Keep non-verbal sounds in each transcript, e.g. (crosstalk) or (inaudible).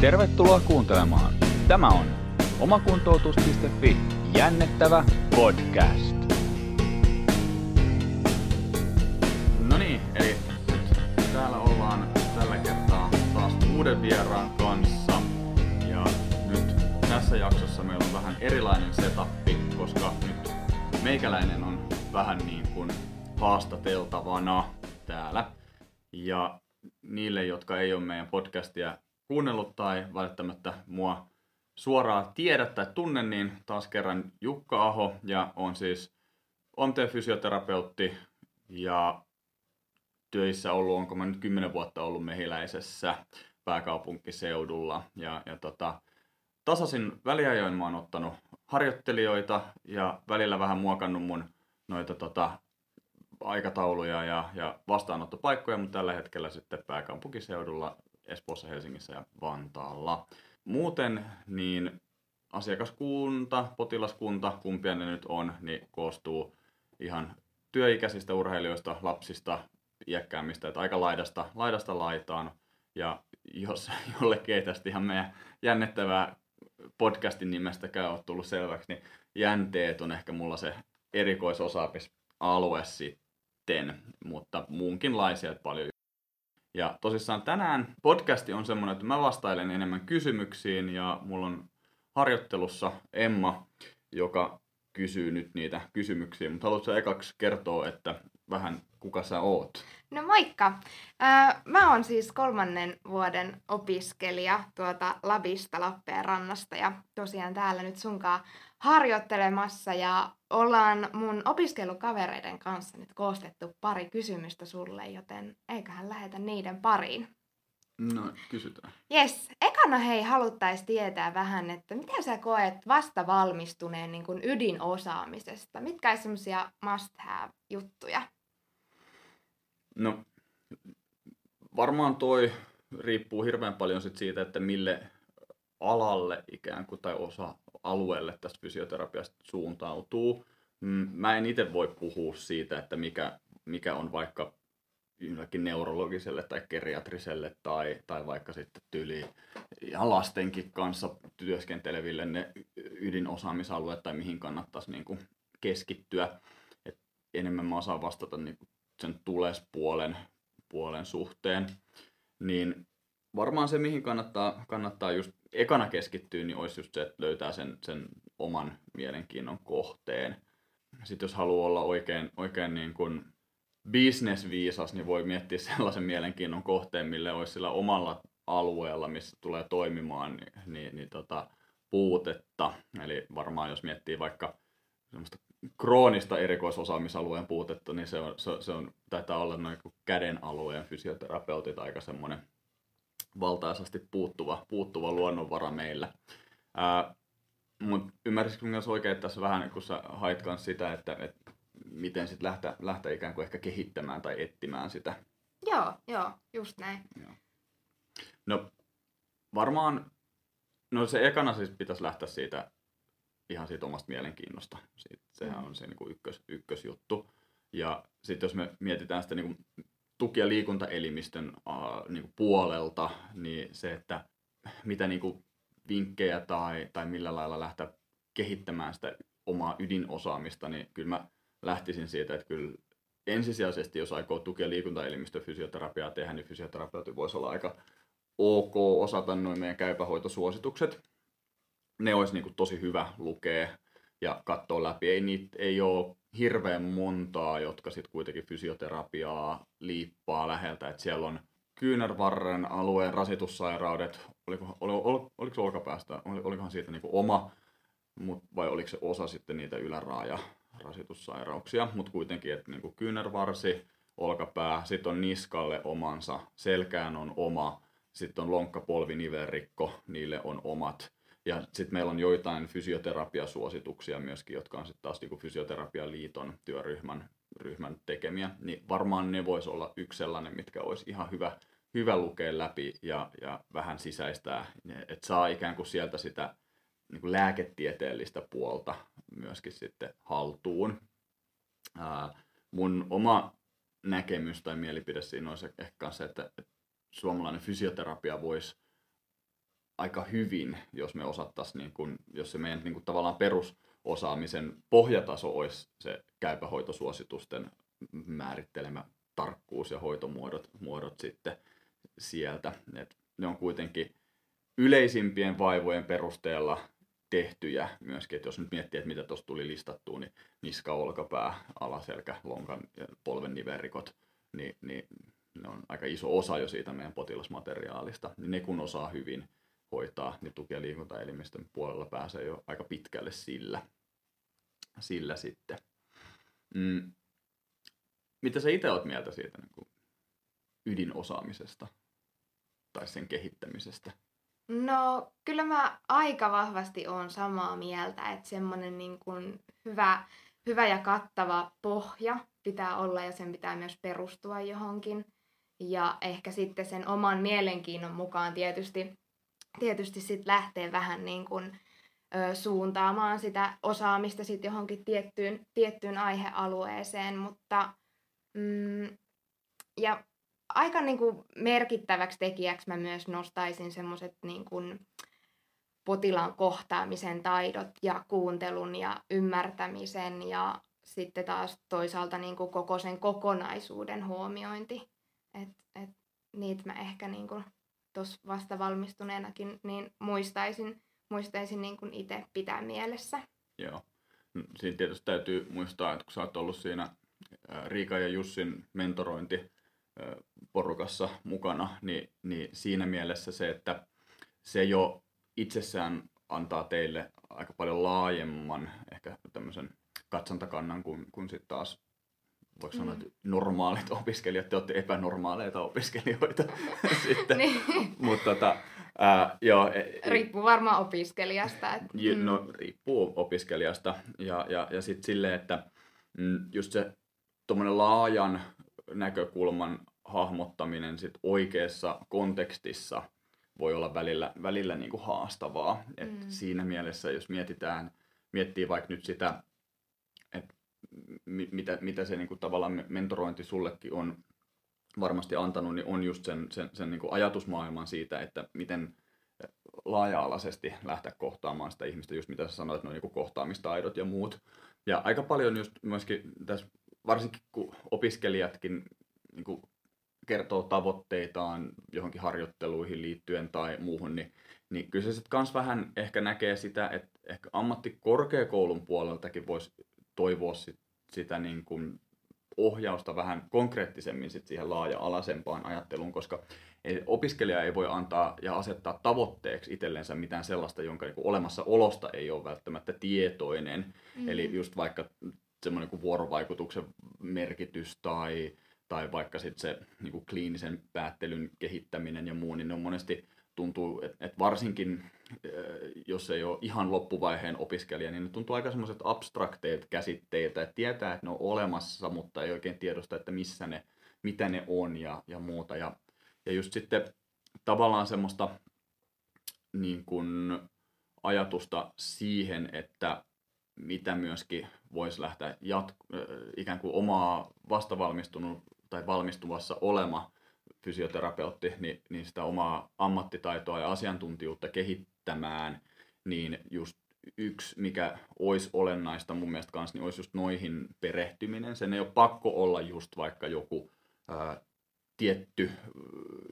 Tervetuloa kuuntelemaan. Tämä on omakuntoutus.fi jännettävä podcast. No niin, eli täällä ollaan tällä kertaa taas uuden vieraan kanssa. Ja nyt tässä jaksossa meillä on vähän erilainen setappi, koska nyt meikäläinen on vähän niin kuin haastateltavana täällä. Ja niille, jotka ei ole meidän podcastia kuunnellut tai välttämättä mua suoraan tiedä tai tunne, niin taas kerran Jukka Aho ja on siis OMT-fysioterapeutti ja töissä ollut, onko mä nyt kymmenen vuotta ollut mehiläisessä pääkaupunkiseudulla. Ja, ja tota, tasaisin väliajoin mä oon ottanut harjoittelijoita ja välillä vähän muokannut mun noita tota, aikatauluja ja, ja vastaanottopaikkoja, mutta tällä hetkellä sitten pääkaupunkiseudulla Espoossa, Helsingissä ja Vantaalla. Muuten niin asiakaskunta, potilaskunta, kumpia ne nyt on, niin koostuu ihan työikäisistä urheilijoista, lapsista, iäkkäämmistä, että aika laidasta, laidasta laitaan. Ja jos (laughs) jollekin ei tästä ihan meidän jännettävää podcastin nimestäkään ole tullut selväksi, niin jänteet on ehkä mulla se erikoisosaamisalue sitten, mutta muunkinlaisia paljon ja tosissaan tänään podcasti on semmoinen, että mä vastailen enemmän kysymyksiin ja mulla on harjoittelussa Emma, joka kysyy nyt niitä kysymyksiä. Mutta haluatko ekaksi kertoa, että vähän kuka sä oot? No moikka! Mä oon siis kolmannen vuoden opiskelija tuota Labista Lappeenrannasta ja tosiaan täällä nyt sunkaan harjoittelemassa ja ollaan mun opiskelukavereiden kanssa nyt koostettu pari kysymystä sulle, joten eiköhän lähetä niiden pariin. No, kysytään. Yes. Ekana hei haluttaisiin tietää vähän, että miten sä koet vasta valmistuneen niin kuin ydinosaamisesta? Mitkä on semmoisia must have juttuja? No, varmaan toi riippuu hirveän paljon sit siitä, että mille alalle ikään kuin tai osa alueelle tästä fysioterapiasta suuntautuu. Mm, mä en itse voi puhua siitä, että mikä, mikä on vaikka jollekin neurologiselle tai geriatriselle tai, tai vaikka sitten tyyli ihan lastenkin kanssa työskenteleville ne ydinosaamisalueet tai mihin kannattaisi niin kuin keskittyä. Et enemmän mä osaan vastata niin kuin sen tulespuolen puolen suhteen. Niin varmaan se, mihin kannattaa, kannattaa just ekana keskittyä, niin olisi just se, että löytää sen, sen oman mielenkiinnon kohteen. Sitten jos haluaa olla oikein, oikein niin kuin business-viisas, niin voi miettiä sellaisen mielenkiinnon kohteen, mille olisi sillä omalla alueella, missä tulee toimimaan, niin, niin, niin tota, puutetta. Eli varmaan jos miettii vaikka semmoista kroonista erikoisosaamisalueen puutetta, niin se, on, se, se on, taitaa olla noin käden alueen fysioterapeutit aika semmoinen valtaisasti puuttuva, puuttuva luonnonvara meillä. Mutta ymmärsitkö myös oikein, että tässä vähän, kun sä hait sitä, että, että miten sitten lähteä, lähteä ikään kuin ehkä kehittämään tai etsimään sitä? Joo, joo, just näin. Joo. No varmaan, no se ekana siis pitäisi lähteä siitä ihan siitä omasta mielenkiinnosta. Siitä, sehän mm. on se niin kuin ykkös, ykkösjuttu. Ja sitten jos me mietitään sitä niin kuin tuki- ja liikuntaelimistön äh, niin kuin puolelta, niin se, että mitä niin kuin vinkkejä tai, tai millä lailla lähteä kehittämään sitä omaa ydinosaamista, niin kyllä mä lähtisin siitä, että kyllä ensisijaisesti, jos aikoo ja liikuntaelimistön fysioterapiaa tehdä, niin fysioterapeutti voisi olla aika ok osata noin meidän käypähoitosuositukset. Ne olisi niin kuin tosi hyvä lukea ja katsoa läpi. Ei, niitä, ei ole hirveän montaa, jotka sitten kuitenkin fysioterapiaa liippaa läheltä. Et siellä on kyynärvarren alueen rasitussairaudet, oliko, ol, ol, oliko se olkapäästä, olikohan siitä niinku oma, mut, vai oliko se osa sitten niitä yläraaja rasitussairauksia, mutta kuitenkin, että niinku kyynärvarsi, olkapää, sitten on niskalle omansa, selkään on oma, sitten on lonkkapolvinivelrikko, niille on omat. Ja sitten meillä on joitain fysioterapiasuosituksia myöskin, jotka on sitten taas niinku Fysioterapialiiton työryhmän ryhmän tekemiä, niin varmaan ne voisi olla yksi sellainen, mitkä olisi ihan hyvä, hyvä lukea läpi ja, ja vähän sisäistää, että saa ikään kuin sieltä sitä niin kuin lääketieteellistä puolta myöskin sitten haltuun. Ää, mun oma näkemys tai mielipide siinä olisi ehkä se, että, että suomalainen fysioterapia voisi aika hyvin, jos me osattaisiin, niin kun, jos se meidän niin kun, tavallaan perusosaamisen pohjataso olisi se käypähoitosuositusten määrittelemä tarkkuus ja hoitomuodot muodot sitten sieltä. Et ne on kuitenkin yleisimpien vaivojen perusteella tehtyjä myöskin, että jos nyt miettii, että mitä tuossa tuli listattua, niin niska, olkapää, alaselkä, lonkan ja polven niverikot, niin, niin ne on aika iso osa jo siitä meidän potilasmateriaalista. Niin ne kun osaa hyvin hoitaa, niin tuki- ja liikuntaelimistön puolella pääsee jo aika pitkälle sillä, sillä sitten. Mm. Mitä sä itse oot mieltä siitä niin kuin ydinosaamisesta tai sen kehittämisestä? No kyllä mä aika vahvasti oon samaa mieltä, että semmoinen niin kuin hyvä, hyvä ja kattava pohja pitää olla ja sen pitää myös perustua johonkin. Ja ehkä sitten sen oman mielenkiinnon mukaan tietysti, tietysti sit lähtee vähän niin kuin, suuntaamaan sitä osaamista sit johonkin tiettyyn, tiettyyn aihealueeseen, mutta mm, ja aika niin kuin merkittäväksi tekijäksi mä myös nostaisin semmoiset niin kuin potilaan kohtaamisen taidot ja kuuntelun ja ymmärtämisen ja sitten taas toisaalta niin kuin koko sen kokonaisuuden huomiointi. Et, et niitä mä ehkä niin kuin tuossa vasta valmistuneenakin niin muistaisin, muistaisin niin kuin itse pitää mielessä. Joo. No, siinä tietysti täytyy muistaa, että kun sä oot ollut siinä Riika ja Jussin mentorointi porukassa mukana, niin, niin siinä mielessä se, että se jo itsessään antaa teille aika paljon laajemman ehkä tämmöisen katsontakannan kuin, kuin sitten taas voiko sanoa, että mm. normaalit (laughs) opiskelijat, te olette epänormaaleita opiskelijoita (laughs) sitten. niin. Mutta tota, ää, joo, e, e, riippuu varmaan opiskelijasta. Että, mm. No riippuu opiskelijasta ja, ja, ja sitten silleen, että mm, just se tuommoinen laajan näkökulman hahmottaminen sit oikeassa kontekstissa voi olla välillä, välillä niin kuin haastavaa. Et mm. Siinä mielessä, jos mietitään, miettii vaikka nyt sitä, että mitä, mitä se niin kuin tavallaan mentorointi sullekin on varmasti antanut, niin on just sen, sen, sen niin kuin ajatusmaailman siitä, että miten laaja-alaisesti lähteä kohtaamaan sitä ihmistä, just mitä sä sanoit, no niin kohtaamistaidot ja muut. Ja aika paljon just myöskin tässä, varsinkin kun opiskelijatkin niin kuin kertoo tavoitteitaan johonkin harjoitteluihin liittyen tai muuhun, niin, niin kyllä se sitten kans vähän ehkä näkee sitä, että ehkä ammattikorkeakoulun puoleltakin voisi toivoa sit, sitä niin kuin ohjausta vähän konkreettisemmin sit siihen laaja-alaisempaan ajatteluun, koska opiskelija ei voi antaa ja asettaa tavoitteeksi itsellensä mitään sellaista, jonka niin olemassaolosta ei ole välttämättä tietoinen. Mm-hmm. Eli just vaikka semmoinen kuin vuorovaikutuksen merkitys tai tai vaikka sitten se niin kuin kliinisen päättelyn kehittäminen ja muu, niin ne on monesti tuntuu, että et varsinkin jos ei ole ihan loppuvaiheen opiskelija, niin ne tuntuu aika semmoiset abstrakteilta käsitteiltä, että tietää, että ne on olemassa, mutta ei oikein tiedosta, että missä ne, mitä ne on ja, ja muuta. Ja, ja just sitten tavallaan semmoista niin kuin ajatusta siihen, että mitä myöskin voisi lähteä jat- äh, ikään kuin omaa vastavalmistunut tai valmistuvassa olema fysioterapeutti, niin, niin sitä omaa ammattitaitoa ja asiantuntijuutta kehittämään, niin just yksi, mikä olisi olennaista mun mielestä kanssa, niin olisi just noihin perehtyminen. Sen ei ole pakko olla just vaikka joku ää, tietty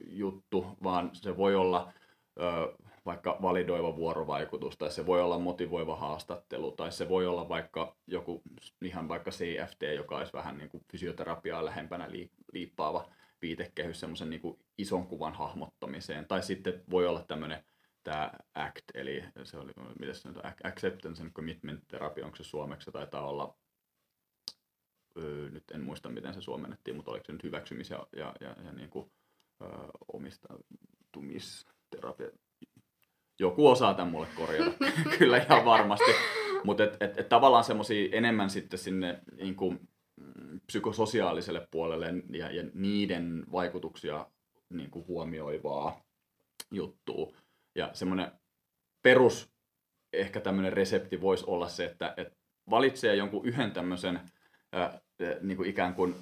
juttu, vaan se voi olla ää, vaikka validoiva vuorovaikutus, tai se voi olla motivoiva haastattelu, tai se voi olla vaikka joku ihan vaikka CFT, joka olisi vähän niin kuin fysioterapiaa lähempänä liippaava viitekehys semmoisen niin ison kuvan hahmottamiseen. Tai sitten voi olla tämmöinen tämä ACT, eli se oli, mitä se on, Acceptance and Commitment Therapy, onko se suomeksi, taitaa olla, öö, nyt en muista miten se suomennettiin, mutta oliko se nyt hyväksymis- ja, ja, ja, ja niin kuin, öö, omistautumisterapia, joku osaa tämän mulle korjata, (laughs) kyllä ihan varmasti. Mutta et, et, et tavallaan semmoisia enemmän sitten sinne niin kuin, psykososiaaliselle puolelle ja, ja niiden vaikutuksia niin kuin huomioivaa juttua. Ja semmoinen perus ehkä tämmöinen resepti voisi olla se, että, että valitsee jonkun yhden tämmöisen ää, niin kuin ikään kuin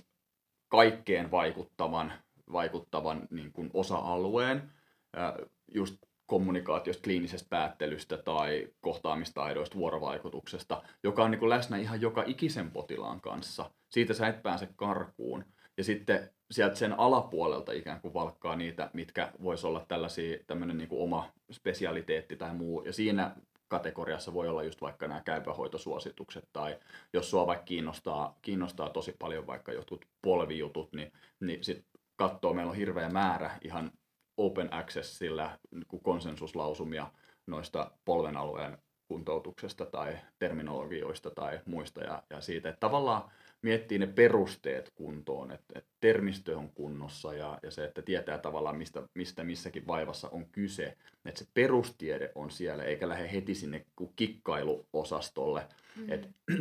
kaikkeen vaikuttavan, vaikuttavan niin kuin osa-alueen, ää, just kommunikaatiosta, kliinisestä päättelystä tai kohtaamistaidoista, vuorovaikutuksesta, joka on niin kuin läsnä ihan joka ikisen potilaan kanssa. Siitä sä et pääse karkuun. Ja sitten sieltä sen alapuolelta ikään kuin valkkaa niitä, mitkä voisi olla tällaisia, tämmöinen niin kuin oma spesialiteetti tai muu. Ja siinä kategoriassa voi olla just vaikka nämä käypähoitosuositukset tai jos sua vaikka kiinnostaa, kiinnostaa tosi paljon vaikka jotkut polvijutut, niin, niin sit katsoo, meillä on hirveä määrä ihan open accessillä niin konsensuslausumia noista polven alueen kuntoutuksesta tai terminologioista tai muista ja, ja siitä, että tavallaan miettii ne perusteet kuntoon, että, että termistö on kunnossa ja, ja se, että tietää tavallaan mistä, mistä missäkin vaivassa on kyse, että se perustiede on siellä eikä lähde heti sinne kikkailuosastolle. Mm. Et, (clears throat)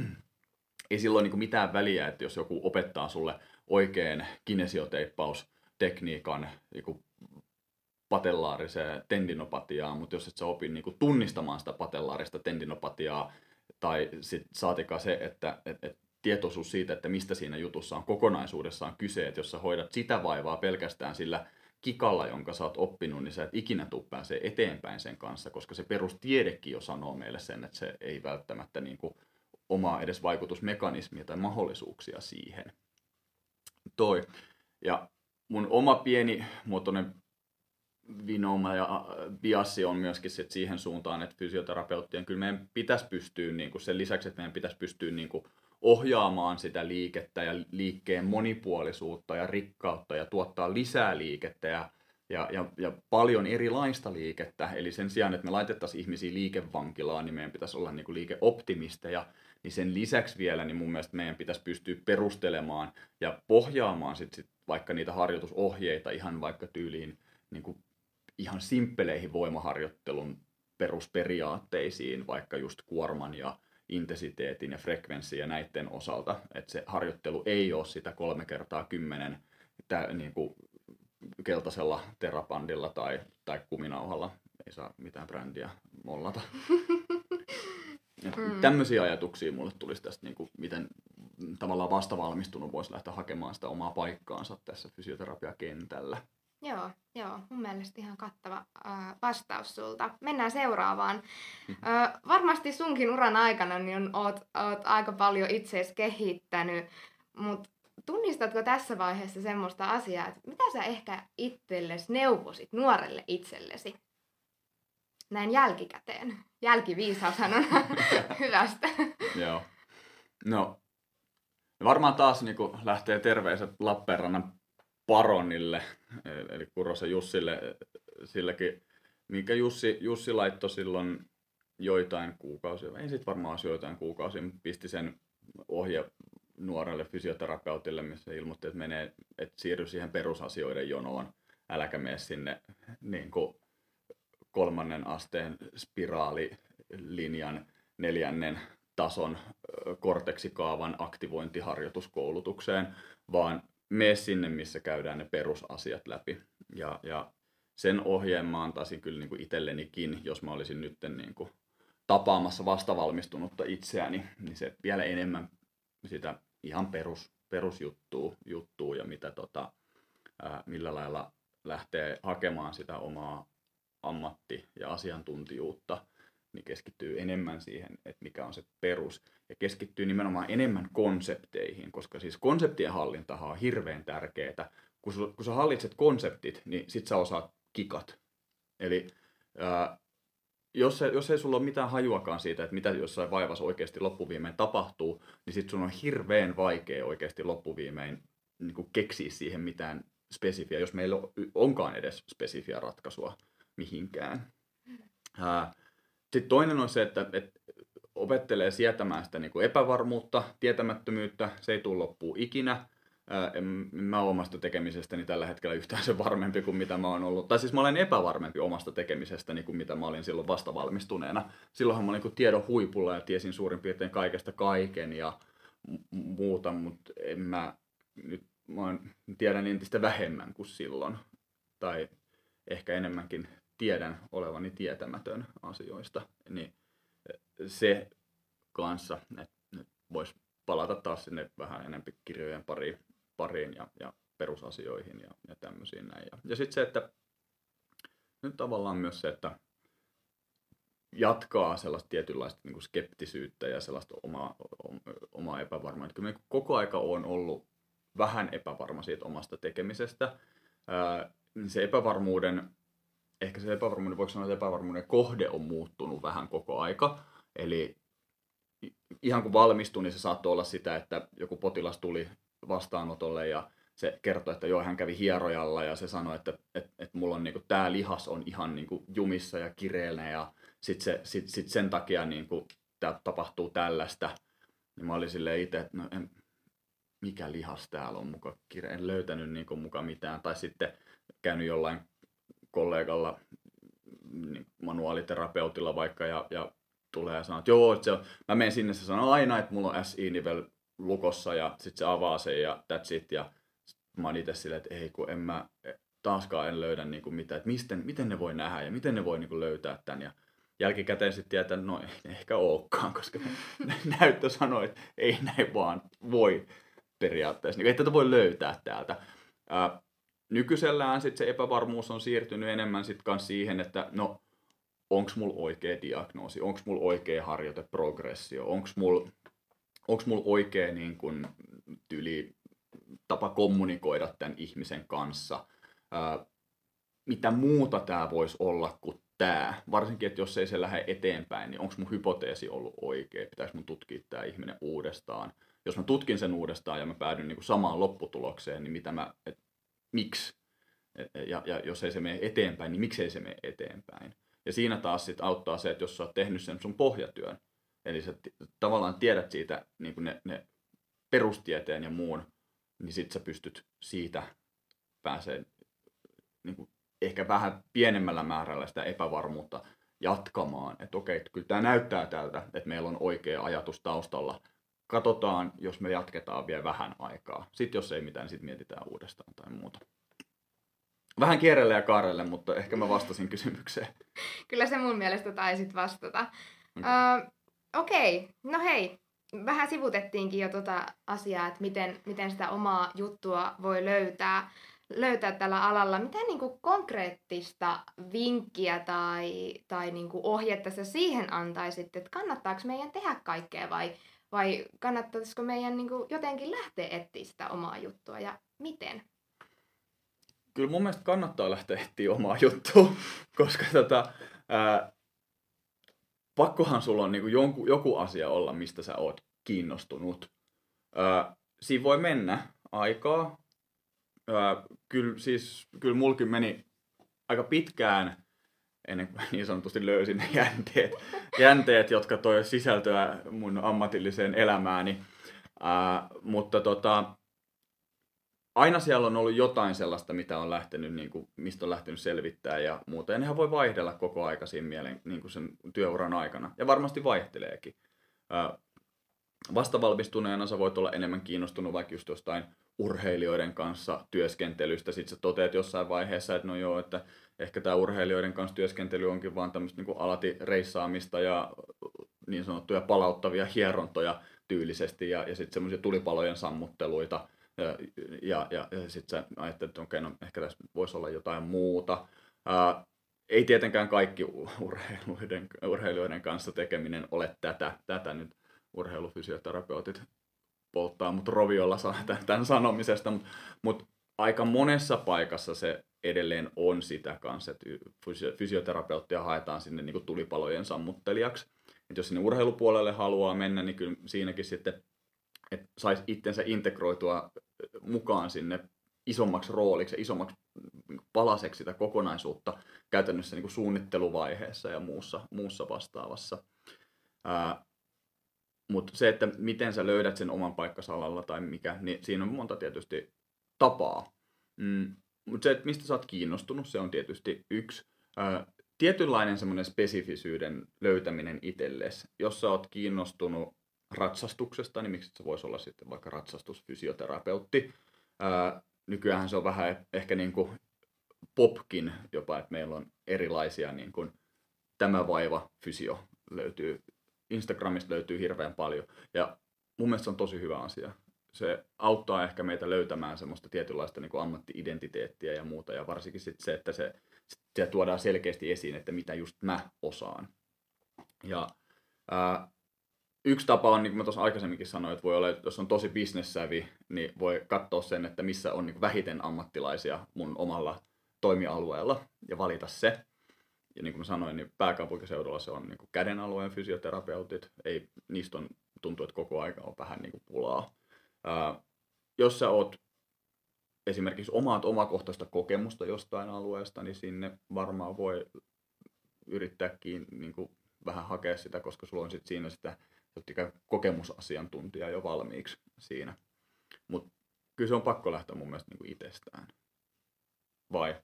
ei silloin niin mitään väliä, että jos joku opettaa sulle oikein kinesioteippaustekniikan niin patellaariseen tendinopatiaan, mutta jos et sä opi niin kuin tunnistamaan sitä patellaarista tendinopatiaa, tai sit saatikaan se, että et, et tietoisuus siitä, että mistä siinä jutussa on kokonaisuudessaan kyse, että jos sä hoidat sitä vaivaa pelkästään sillä kikalla, jonka sä oot oppinut, niin sä et ikinä tuu pääsee eteenpäin sen kanssa, koska se perustiedekin jo sanoo meille sen, että se ei välttämättä niin kuin omaa edes vaikutusmekanismia tai mahdollisuuksia siihen. Toi. Ja mun oma pieni muotoinen vinoma ja äh, biassi on myöskin sit siihen suuntaan, että fysioterapeuttien kyllä meidän pitäisi pystyä, niin kuin sen lisäksi, että meidän pitäisi pystyä niin kuin ohjaamaan sitä liikettä ja liikkeen monipuolisuutta ja rikkautta ja tuottaa lisää liikettä ja, ja, ja, ja paljon erilaista liikettä. Eli sen sijaan, että me laitettaisiin ihmisiä liikevankilaan, niin meidän pitäisi olla niin kuin liikeoptimisteja. Niin sen lisäksi vielä, niin mun mielestä meidän pitäisi pystyä perustelemaan ja pohjaamaan sit, sit vaikka niitä harjoitusohjeita ihan vaikka tyyliin niin kuin ihan simppeleihin voimaharjoittelun perusperiaatteisiin, vaikka just kuorman ja intensiteetin ja frekvenssin ja näiden osalta, että se harjoittelu ei ole sitä kolme kertaa kymmenen tä, niin kuin keltaisella terapandilla tai, tai kuminauhalla. Ei saa mitään brändiä mollata. (laughs) mm. Tämmöisiä ajatuksia mulle tulisi tästä, niin kuin, miten tavallaan vastavalmistunut voisi lähteä hakemaan sitä omaa paikkaansa tässä fysioterapiakentällä. Joo, joo, mun mielestä ihan kattava äh, vastaus sulta. Mennään seuraavaan. Äh, varmasti sunkin uran aikana niin on, oot, oot aika paljon itseesi kehittänyt, mutta tunnistatko tässä vaiheessa semmoista asiaa, että mitä sä ehkä itsellesi neuvosit nuorelle itsellesi? Näin jälkikäteen. Jälkiviisaushan on (laughs) hyvästä. Joo. No, varmaan taas niin lähtee terveiset Lappeenrannan Paronille, eli Kurosen Jussille, silläkin, minkä Jussi, Jussi laittoi silloin joitain kuukausia, ei sitten varmaan joitain kuukausia, pisti sen ohje nuorelle fysioterapeutille, missä ilmoitti, että, menee, että siirry siihen perusasioiden jonoon, äläkä mene sinne niin kuin kolmannen asteen spiraalilinjan neljännen tason korteksikaavan aktivointiharjoituskoulutukseen, vaan mene sinne, missä käydään ne perusasiat läpi. Ja, ja sen ohjeen mä antaisin kyllä niin kuin itsellenikin, jos mä olisin nyt niin kuin tapaamassa vastavalmistunutta itseäni, niin se vielä enemmän sitä ihan perus, perusjuttua juttua ja mitä tota, ää, millä lailla lähtee hakemaan sitä omaa ammatti- ja asiantuntijuutta, niin keskittyy enemmän siihen, että mikä on se perus ja keskittyy nimenomaan enemmän konsepteihin, koska siis konseptien hallintahan on hirveän tärkeää. Kun, kun sä hallitset konseptit, niin sit sä osaat kikat. Eli ää, jos, jos ei sulla ole mitään hajuakaan siitä, että mitä jossain vaivassa oikeasti loppuviimein tapahtuu, niin sit sun on hirveän vaikea oikeasti loppuviimein niin kuin keksiä siihen mitään spesifiä, jos meillä onkaan edes spesifiä ratkaisua mihinkään. Sitten toinen on se, että, että opettelee sietämään sitä niin kuin epävarmuutta, tietämättömyyttä, se ei tule loppuun ikinä. En mä omasta tekemisestäni tällä hetkellä yhtään se varmempi kuin mitä mä oon ollut. Tai siis mä olen epävarmempi omasta tekemisestäni kuin mitä mä olin silloin vastavalmistuneena. Silloinhan mä olin niin tiedon huipulla ja tiesin suurin piirtein kaikesta kaiken ja muuta, mutta en mä nyt mä tiedän entistä vähemmän kuin silloin. Tai ehkä enemmänkin tiedän olevani tietämätön asioista. Niin se kanssa, että nyt voisi palata taas sinne vähän enempi kirjojen pariin, pariin ja, ja perusasioihin ja, ja tämmöisiin näin. Ja, ja sitten se, että nyt tavallaan myös se, että jatkaa sellaista tietynlaista niin kuin skeptisyyttä ja sellaista omaa, omaa epävarmaa. Kyllä me koko aika on ollut vähän epävarma siitä omasta tekemisestä. Ää, se epävarmuuden, ehkä se epävarmuuden, voiko sanoa, että epävarmuuden kohde on muuttunut vähän koko aika. Eli ihan kun valmistui, niin se saattoi olla sitä, että joku potilas tuli vastaanotolle ja se kertoi, että joo, hän kävi hierojalla ja se sanoi, että, että, että mulla on niinku, tämä lihas on ihan niinku jumissa ja kireellä ja sitten se, sit, sit sen takia niinku, tää tapahtuu tällaista. Niin mä olin silleen itse, että no en, mikä lihas täällä on muka kireä, en löytänyt niinku muka mitään. Tai sitten käynyt jollain kollegalla niin manuaaliterapeutilla vaikka ja, ja tulee ja sanoo, että joo, että se mä menen sinne, se sanoo aina, että mulla on SI-nivel lukossa ja sitten se avaa sen ja that's it. Ja mä oon itse silleen, että ei kun en mä taaskaan en löydä niin kuin mitään, että miten, miten ne voi nähdä ja miten ne voi niin kuin löytää tämän. Ja jälkikäteen sitten tietää, että no ei ehkä olekaan, (laughs) koska näyttö sanoo, että ei näin vaan voi periaatteessa. Niin, voi löytää täältä. Ää, nykyisellään sitten se epävarmuus on siirtynyt enemmän sitten siihen, että no onko mulla oikea diagnoosi, onko mulla oikea harjoiteprogressio, onko mulla onks mul oikea niin kun, tyli tapa kommunikoida tämän ihmisen kanssa. Ää, mitä muuta tämä voisi olla kuin tämä? Varsinkin, että jos ei se lähde eteenpäin, niin onko mun hypoteesi ollut oikea? Pitäisi mun tutkia tämä ihminen uudestaan? Jos mä tutkin sen uudestaan ja mä päädyn niin kuin samaan lopputulokseen, niin mitä mä, et, miksi? Ja, ja jos ei se mene eteenpäin, niin miksei se mene eteenpäin? Ja siinä taas sit auttaa se, että jos sä oot tehnyt sen sun pohjatyön, eli sä t- tavallaan tiedät siitä niin ne, ne perustieteen ja muun, niin sit sä pystyt siitä pääsee niin ehkä vähän pienemmällä määrällä sitä epävarmuutta jatkamaan. Että okei, että kyllä tämä näyttää tältä, että meillä on oikea ajatus taustalla. Katsotaan, jos me jatketaan vielä vähän aikaa. Sitten jos ei mitään, niin sitten mietitään uudestaan tai muuta. Vähän kierrelle ja kaarelle, mutta ehkä mä vastasin kysymykseen. (laughs) Kyllä se mun mielestä taisit vastata. Okay. Uh, Okei, okay. no hei, vähän sivutettiinkin jo tuota asiaa, että miten, miten sitä omaa juttua voi löytää, löytää tällä alalla. Mitä niin kuin konkreettista vinkkiä tai, tai niin kuin ohjetta sä siihen antaisit, että kannattaako meidän tehdä kaikkea vai, vai kannattaisiko meidän niin kuin jotenkin lähteä etsiä sitä omaa juttua ja miten? Kyllä mun mielestä kannattaa lähteä etsiä omaa juttua, (laughs) koska tota, ää, pakkohan sulla on niin joku, joku asia olla, mistä sä oot kiinnostunut. Öö, siinä voi mennä aikaa. Öö, kyllä, siis, kyllä mulkin meni aika pitkään ennen kuin niin sanotusti löysin ne jänteet, jänteet jotka toi sisältöä mun ammatilliseen elämääni. Öö, mutta tota, aina siellä on ollut jotain sellaista, mitä on lähtenyt, niin kuin, mistä on lähtenyt selvittää ja muuta. Ja nehän voi vaihdella koko aika siinä mielen, niin kuin sen työuran aikana. Ja varmasti vaihteleekin. Vastavalmistuneena sä voit olla enemmän kiinnostunut vaikka just jostain urheilijoiden kanssa työskentelystä. Sitten sä toteat jossain vaiheessa, että no joo, että ehkä tämä urheilijoiden kanssa työskentely onkin vaan tämmöistä niin alati reissaamista ja niin sanottuja palauttavia hierontoja tyylisesti ja, ja sitten semmoisia tulipalojen sammutteluita – ja, ja, ja, ja sitten sä ajattelet, että okei, no ehkä tässä voisi olla jotain muuta. Ää, ei tietenkään kaikki urheiluiden, urheilijoiden kanssa tekeminen ole tätä. Tätä nyt urheilufysioterapeutit polttaa mut roviolla tämän sanomisesta, mutta mut aika monessa paikassa se edelleen on sitä kanssa, että fysioterapeuttia haetaan sinne niin kuin tulipalojen sammuttelijaksi. Et jos sinne urheilupuolelle haluaa mennä, niin kyllä siinäkin sitten että saisi itsensä integroitua mukaan sinne isommaksi rooliksi ja isommaksi palaseksi sitä kokonaisuutta käytännössä niin kuin suunnitteluvaiheessa ja muussa, muussa vastaavassa. Mutta se, että miten sä löydät sen oman paikkasalalla tai mikä, niin siinä on monta tietysti tapaa. Mm, Mutta se, että mistä sä oot kiinnostunut, se on tietysti yksi. Ää, tietynlainen semmoinen spesifisyyden löytäminen itsellesi. Jos sä oot kiinnostunut ratsastuksesta, niin miksi se voisi olla sitten vaikka ratsastusfysioterapeutti. Ää, nykyään se on vähän ehkä niin kuin popkin jopa, että meillä on erilaisia niin kuin tämä vaiva fysio löytyy, Instagramista löytyy hirveän paljon. Ja mun mielestä se on tosi hyvä asia. Se auttaa ehkä meitä löytämään semmoista tietynlaista niin kuin ammatti-identiteettiä ja muuta, ja varsinkin sit se, että se, se tuodaan selkeästi esiin, että mitä just mä osaan. Ja ää, yksi tapa on, niin kuin mä tuossa aikaisemminkin sanoin, että voi olla, että jos on tosi bisnessävi, niin voi katsoa sen, että missä on niin vähiten ammattilaisia mun omalla toimialueella ja valita se. Ja niin kuin mä sanoin, niin pääkaupunkiseudulla se on niin kuin käden alueen fysioterapeutit. Ei, niistä on, tuntuu, että koko aika on vähän niin kuin pulaa. Ää, jos sä oot esimerkiksi omaat omakohtaista kokemusta jostain alueesta, niin sinne varmaan voi yrittääkin niin kuin vähän hakea sitä, koska sulla on sit siinä sitä kokemusasiantuntija jo valmiiksi siinä. Mutta kyllä se on pakko lähteä mun mielestä niin kuin itsestään. Vai?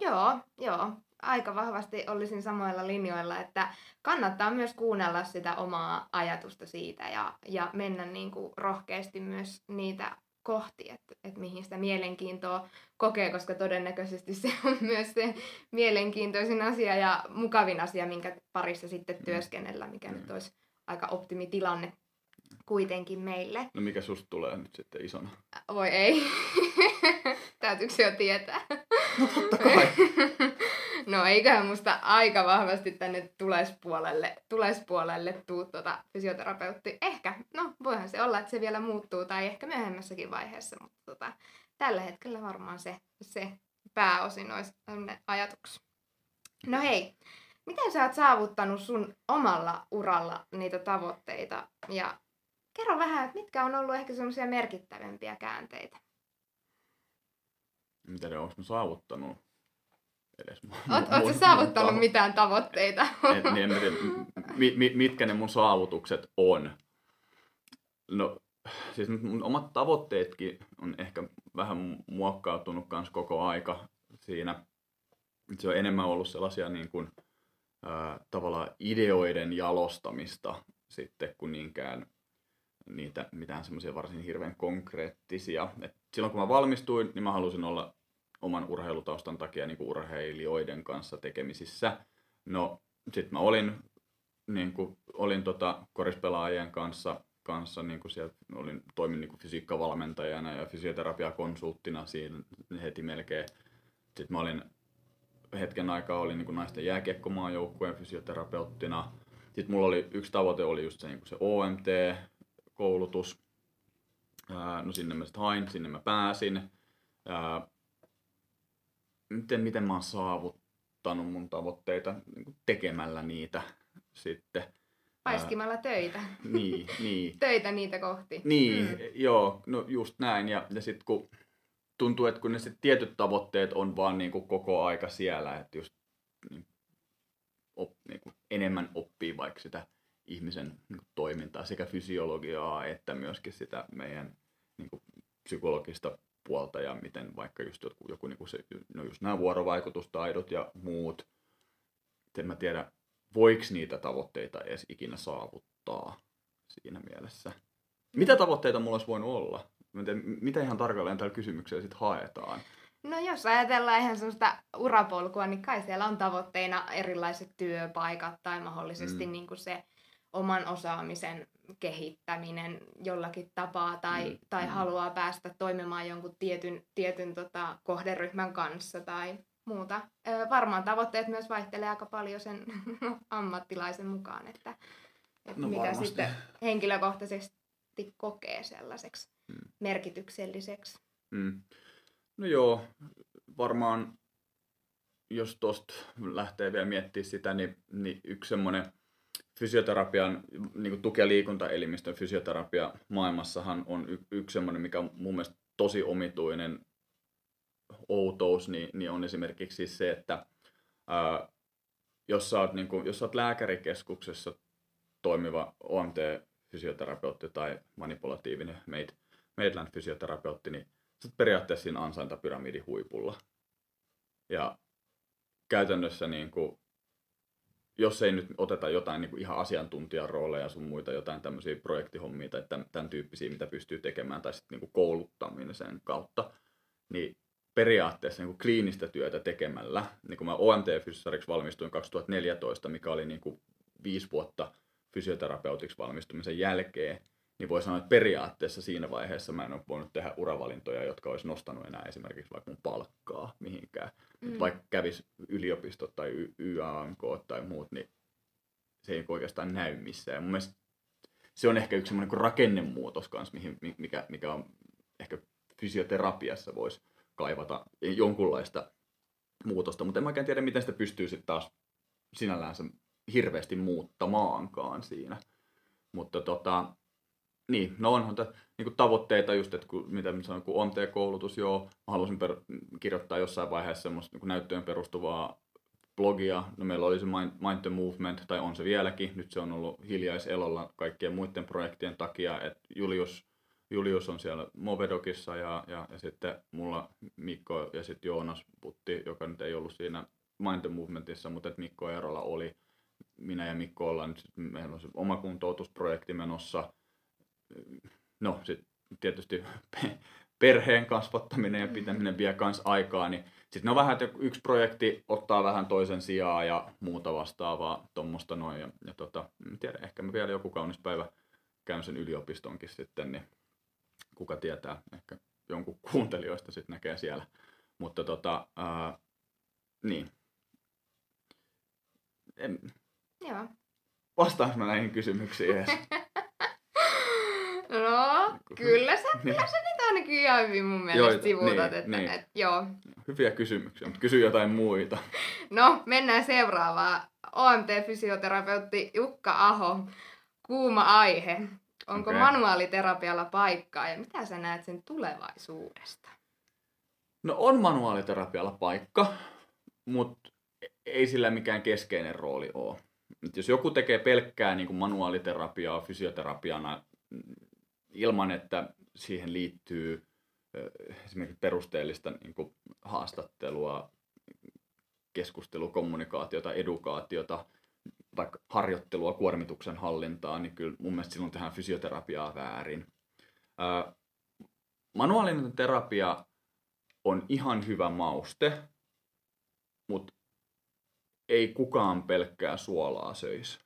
Joo, joo. Aika vahvasti olisin samoilla linjoilla, että kannattaa myös kuunnella sitä omaa ajatusta siitä ja, ja mennä niin kuin rohkeasti myös niitä kohti, että, että mihin sitä mielenkiintoa kokee, koska todennäköisesti se on (laughs) myös se mielenkiintoisin asia ja mukavin asia, minkä parissa sitten mm. työskennellä, mikä mm. nyt olisi aika optimitilanne kuitenkin meille. No mikä susta tulee nyt sitten isona? Voi ei. (laughs) Täytyykö se jo tietää? No totta kai. (laughs) no eiköhän musta aika vahvasti tänne tulespuolelle, tulespuolelle tuu tuota fysioterapeutti. Ehkä, no voihan se olla, että se vielä muuttuu tai ehkä myöhemmässäkin vaiheessa, mutta tota, tällä hetkellä varmaan se, se pääosin olisi ajatuksia. No hei, miten sä oot saavuttanut sun omalla uralla niitä tavoitteita ja kerro vähän, että mitkä on ollut ehkä semmoisia merkittävämpiä käänteitä? Mitä ne onko saavuttanut? Edes Oletko saavuttanut mun, mitään tavoitteita? Et, niin en tiedä, mi, mi, mitkä ne mun saavutukset on. No, siis mun omat tavoitteetkin on ehkä vähän muokkautunut kans koko aika siinä. Se on enemmän ollut sellaisia niin kuin, ää, tavallaan ideoiden jalostamista sitten, kun niinkään niitä mitään semmoisia varsin hirveän konkreettisia. Et silloin kun mä valmistuin, niin mä halusin olla oman urheilutaustan takia niin kuin urheilijoiden kanssa tekemisissä. No, sitten mä olin, niin kuin, olin tota, korispelaajien kanssa, kanssa niin kuin siellä, olin, toimin niin kuin fysiikkavalmentajana ja fysioterapiakonsulttina siinä heti melkein. Sitten mä olin hetken aikaa olin niin kuin naisten jääkiekkomaajoukkueen fysioterapeuttina. Sitten mulla oli yksi tavoite oli just se, niin kuin se OMT-koulutus. no sinne mä sitten hain, sinne mä pääsin. miten, miten mä oon saavuttanut mun tavoitteita niin tekemällä niitä sitten. Paiskimalla töitä. Niin, niin. (laughs) töitä niitä kohti. Niin, mm. joo, no just näin. Ja, ja sitten kun tuntuu, että kun ne sit tietyt tavoitteet on vaan niin kuin koko aika siellä, että just niin, op, niin kuin enemmän oppii vaikka sitä ihmisen niin toimintaa, sekä fysiologiaa että myöskin sitä meidän niin kuin psykologista puolta ja miten vaikka just joku, joku niin kuin se, no just nämä vuorovaikutustaidot ja muut, en mä tiedä, voiko niitä tavoitteita edes ikinä saavuttaa siinä mielessä. Mitä tavoitteita mulla olisi voinut olla? Mitä ihan tarkalleen tällä kysymyksellä sitten haetaan? No jos ajatellaan ihan sellaista urapolkua, niin kai siellä on tavoitteina erilaiset työpaikat tai mahdollisesti mm. niin kuin se oman osaamisen kehittäminen jollakin tapaa tai, mm. tai mm. haluaa päästä toimimaan jonkun tietyn, tietyn tota, kohderyhmän kanssa tai muuta. Ö, varmaan tavoitteet myös vaihtelee aika paljon sen (laughs) ammattilaisen mukaan, että, että no, mitä varmasti. sitten henkilökohtaisesti kokee sellaiseksi mm. merkitykselliseksi. Mm. No joo, varmaan jos tuosta lähtee vielä miettimään sitä, niin, niin yksi semmoinen fysioterapian, niin kuin tuki- ja liikuntaelimistön fysioterapia maailmassahan on y- yksi semmoinen, mikä on mun mielestä tosi omituinen outous, niin, niin on esimerkiksi siis se, että ää, jos, sä oot, niin kuin, jos sä oot lääkärikeskuksessa toimiva OMT-fysioterapeutti tai manipulatiivinen mate, Maitland fysioterapeutti, niin sä oot periaatteessa siinä ansaintapyramidin huipulla. Ja käytännössä niin kuin, jos ei nyt oteta jotain niin kuin ihan asiantuntijan rooleja sun muita, jotain tämmöisiä projektihommia tai tämän, tämän tyyppisiä, mitä pystyy tekemään, tai sitten niin kouluttamisen kautta, niin periaatteessa niin kuin kliinistä työtä tekemällä, niin kuin mä OMT-fyssariksi valmistuin 2014, mikä oli niin kuin viisi vuotta fysioterapeutiksi valmistumisen jälkeen, niin voi sanoa, että periaatteessa siinä vaiheessa mä en ole voinut tehdä uravalintoja, jotka olisi nostanut enää esimerkiksi vaikka mun palkkaa mihinkään. Mm. Vaikka kävis yliopistot tai y- YANK tai muut, niin se ei oikeastaan näy missään. Ja mun mielestä se on ehkä yksi semmoinen rakennemuutos kanssa, mihin, mikä, mikä on ehkä fysioterapiassa voisi kaivata jonkunlaista muutosta, mutta en mäkään tiedä, miten sitä pystyy sitten taas sinällään hirveästi muuttamaankaan siinä. Mutta tota, niin, no onhan t- niin tavoitteita just, että kun, mitä mä sanoin, kun on koulutus joo, mä halusin per, kirjoittaa jossain vaiheessa semmoista niin näyttöön perustuvaa blogia. No meillä oli se Mind, Mind the Movement, tai on se vieläkin. Nyt se on ollut hiljaiselolla kaikkien muiden projektien takia, että Julius, Julius on siellä Movedokissa ja, ja, ja sitten mulla Mikko ja sitten Joonas Putti, joka nyt ei ollut siinä Mind the Movementissa, mutta että Mikko Eerola oli. Minä ja Mikko ollaan nyt, meillä on se oma kuntoutusprojekti menossa. No sitten tietysti perheen kasvattaminen ja pitäminen vie myös aikaa, niin sitten ne on vähän, että yksi projekti ottaa vähän toisen sijaa ja muuta vastaavaa tuommoista noin. Ja, ja tota, en tiedä, ehkä mä vielä joku kaunis päivä käyn sen yliopistonkin sitten, niin kuka tietää, ehkä jonkun (laughs) kuuntelijoista sitten näkee siellä. Mutta tota, ää, niin. En, Joo. Vastaanko mä näihin kysymyksiin edes? (laughs) no, kyllä sä, niin. kyllä sä niitä ainakin ihan hyvin mun mielestä Joita, sivuutat. Niin, että, niin. Et, joo. Hyviä kysymyksiä, mutta kysy jotain muita. No, mennään seuraavaan. OMT-fysioterapeutti Jukka Aho. Kuuma aihe. Onko okay. manuaaliterapialla paikkaa ja mitä sä näet sen tulevaisuudesta? No on manuaaliterapialla paikka, mutta ei sillä mikään keskeinen rooli ole. Et jos joku tekee pelkkää niin kuin manuaaliterapiaa fysioterapiana ilman, että siihen liittyy esimerkiksi perusteellista niin kuin haastattelua, keskustelukommunikaatiota, edukaatiota, vaikka harjoittelua, kuormituksen hallintaa, niin kyllä mun mielestä silloin tehdään fysioterapiaa väärin. manuaalinen terapia on ihan hyvä mauste, mutta ei kukaan pelkkää suolaa söisi.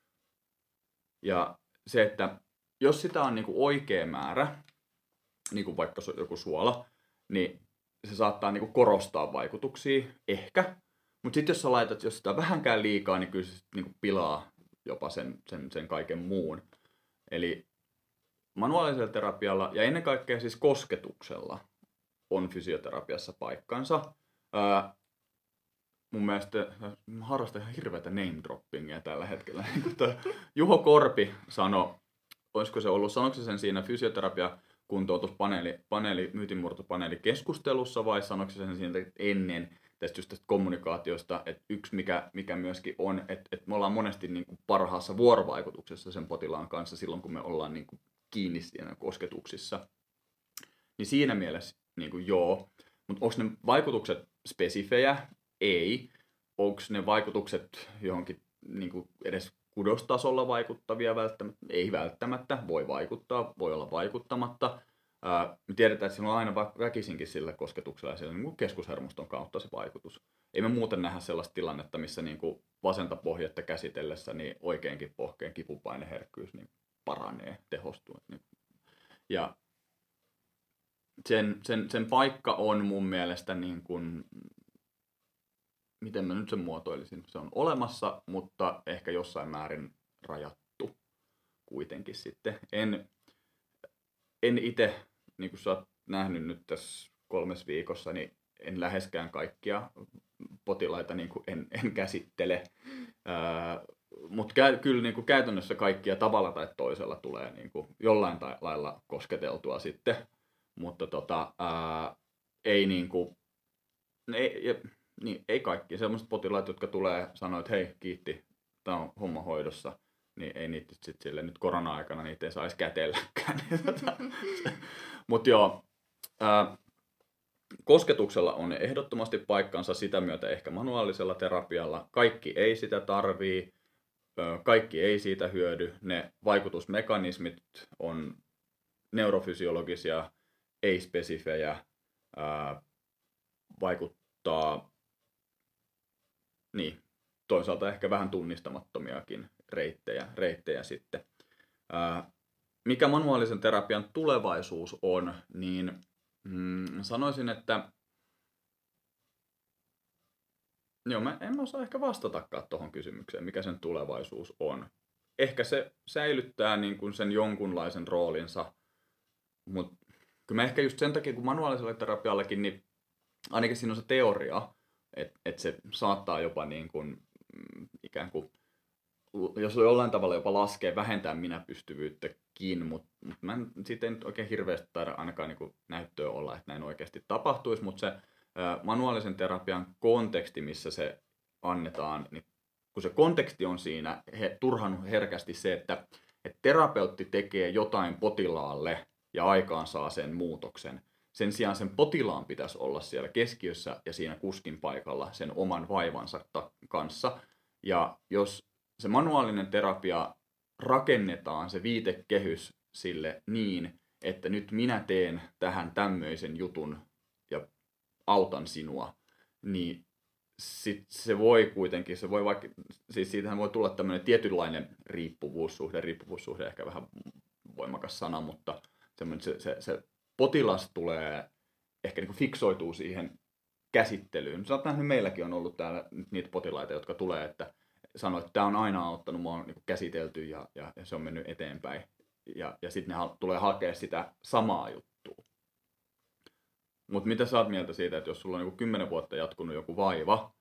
Ja se, että jos sitä on niin kuin oikea määrä, niin kuin vaikka joku suola, niin se saattaa niin kuin korostaa vaikutuksia, ehkä. Mutta sitten jos sä laitat, jos sitä vähänkään liikaa, niin kyllä se niin kuin pilaa jopa sen, sen, sen kaiken muun. Eli manuaalisella terapialla ja ennen kaikkea siis kosketuksella on fysioterapiassa paikkansa. Ää, mun mielestä harrastan ihan hirveätä name droppingia tällä hetkellä. (laughs) Juho Korpi sanoi, olisiko se ollut, sanoiko se sen siinä fysioterapia kuntoutuspaneeli, paneeli, myytinmurtopaneeli keskustelussa vai sanoiko se sen siinä ennen tästä just tästä kommunikaatiosta, että yksi mikä, mikä myöskin on, että, että me ollaan monesti niin kuin parhaassa vuorovaikutuksessa sen potilaan kanssa silloin, kun me ollaan niin kuin kiinni siinä kosketuksissa. Niin siinä mielessä niin kuin joo, mutta onko ne vaikutukset spesifejä? Ei. Onko ne vaikutukset johonkin niin kuin edes kudostasolla vaikuttavia välttämättä? Ei välttämättä. Voi vaikuttaa, voi olla vaikuttamatta. Me tiedetään, että sillä on aina väkisinkin sillä kosketuksella ja sillä niin keskushermoston kautta se vaikutus. Ei me muuten nähdä sellaista tilannetta, missä niin kuin vasenta pohjetta käsitellessä niin oikeinkin pohkeen kipupaineherkkyys niin paranee, tehostuu. Niin. Ja sen, sen, sen paikka on mun mielestä niin kuin miten mä nyt sen muotoilisin, se on olemassa, mutta ehkä jossain määrin rajattu kuitenkin sitten. En, en itse, niin kuin sä oot nähnyt nyt tässä kolmes viikossa, niin en läheskään kaikkia potilaita niin kuin en, en käsittele. Mutta kä- kyllä niin kuin käytännössä kaikkia tavalla tai toisella tulee niin kuin jollain lailla kosketeltua sitten. Mutta tota, ää, ei niin kuin, ei, niin, ei kaikki. Sellaiset potilaat, jotka tulee sanoa, että hei, kiitti, tämä on homma hoidossa, niin ei niitä sitten sille nyt korona-aikana niitä ei saisi kätelläkään. (laughs) Mutta joo, ää, kosketuksella on ehdottomasti paikkansa sitä myötä ehkä manuaalisella terapialla. Kaikki ei sitä tarvii, kaikki ei siitä hyödy. Ne vaikutusmekanismit on neurofysiologisia, ei-spesifejä, ää, vaikuttaa niin, toisaalta ehkä vähän tunnistamattomiakin reittejä, reittejä sitten. Ää, mikä manuaalisen terapian tulevaisuus on, niin mm, sanoisin, että Joo, mä en osaa ehkä vastatakaan tuohon kysymykseen, mikä sen tulevaisuus on. Ehkä se säilyttää niin kuin sen jonkunlaisen roolinsa, mutta kyllä mä ehkä just sen takia, kun manuaalisella terapiallakin, niin ainakin siinä on se teoria, että et se saattaa jopa niin kuin, mm, ikään kuin, jos jollain tavalla jopa laskee, vähentää minäpystyvyyttäkin, mutta mut mä en sitten oikein hirveästi taida ainakaan niin näyttöä olla, että näin oikeasti tapahtuisi, mutta se manuaalisen terapian konteksti, missä se annetaan, niin kun se konteksti on siinä he, turhan herkästi se, että, että terapeutti tekee jotain potilaalle ja aikaan saa sen muutoksen. Sen sijaan sen potilaan pitäisi olla siellä keskiössä ja siinä kuskin paikalla sen oman vaivansa kanssa. Ja jos se manuaalinen terapia rakennetaan, se viitekehys sille niin, että nyt minä teen tähän tämmöisen jutun autan sinua, niin sit se voi kuitenkin, se voi vaikka, siis siitähän voi tulla tämmöinen tietynlainen riippuvuussuhde, riippuvuussuhde ehkä vähän voimakas sana, mutta se, se, se potilas tulee, ehkä niin fiksoituu siihen käsittelyyn. Oot nähnyt, meilläkin on ollut täällä niitä potilaita, jotka tulee, että sanoo, että tämä on aina auttanut, mua on niin käsitelty ja, ja, ja, se on mennyt eteenpäin. Ja, ja sitten ne ha- tulee hakea sitä samaa juttua. Mutta mitä sä oot mieltä siitä, että jos sulla on niinku kymmenen vuotta jatkunut joku vaiva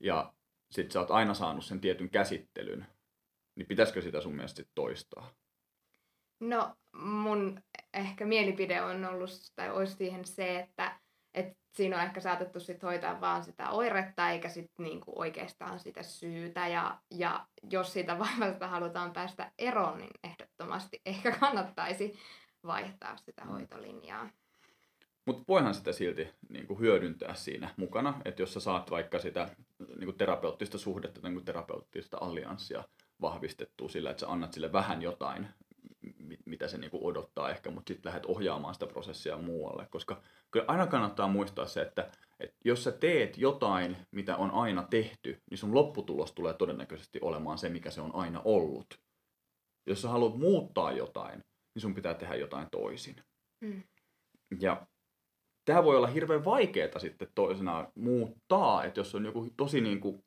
ja sit sä oot aina saanut sen tietyn käsittelyn, niin pitäisikö sitä sun mielestä sit toistaa? No mun ehkä mielipide on ollut, tai olisi siihen se, että, että siinä on ehkä saatettu sit hoitaa vaan sitä oiretta, eikä sit niinku oikeastaan sitä syytä. Ja, ja jos siitä (laughs) vaivasta halutaan päästä eroon, niin ehdottomasti ehkä kannattaisi vaihtaa sitä hoitolinjaa. Mutta voihan sitä silti niin kuin hyödyntää siinä mukana, että jos sä saat vaikka sitä niin kuin terapeuttista suhdetta tai niin terapeuttista allianssia vahvistettua sillä, että sä annat sille vähän jotain, mitä se niin kuin odottaa ehkä, mutta sitten lähdet ohjaamaan sitä prosessia muualle. Koska kyllä aina kannattaa muistaa se, että, että jos sä teet jotain, mitä on aina tehty, niin sun lopputulos tulee todennäköisesti olemaan se, mikä se on aina ollut. Jos sä haluat muuttaa jotain, niin sun pitää tehdä jotain toisin. Mm. Ja tämä voi olla hirveän vaikeaa sitten toisena muuttaa, että jos on joku tosi niin kuin,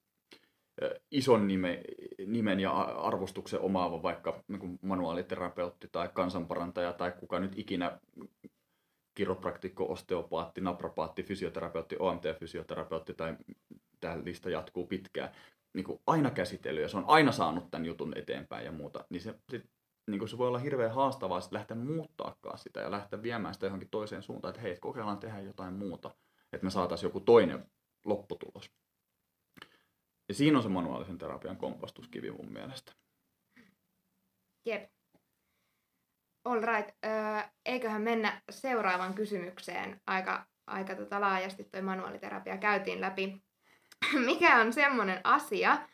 ison nime, nimen ja arvostuksen omaava vaikka niin manuaaliterapeutti tai kansanparantaja tai kuka nyt ikinä kiropraktikko, osteopaatti, naprapaatti, fysioterapeutti, OMT-fysioterapeutti tai tämä lista jatkuu pitkään, niin kuin aina käsitellyt ja se on aina saanut tämän jutun eteenpäin ja muuta, niin se sit niin kuin se voi olla hirveän haastavaa sitten lähteä muuttaakaan sitä ja lähteä viemään sitä johonkin toiseen suuntaan, että hei, kokeillaan tehdä jotain muuta, että me saataisiin joku toinen lopputulos. Ja siinä on se manuaalisen terapian kompastuskivi mun mielestä. Jep. All right. Öö, eiköhän mennä seuraavaan kysymykseen. Aika, aika tota laajasti toi manuaaliterapia käytiin läpi. (clears throat) Mikä on semmoinen asia,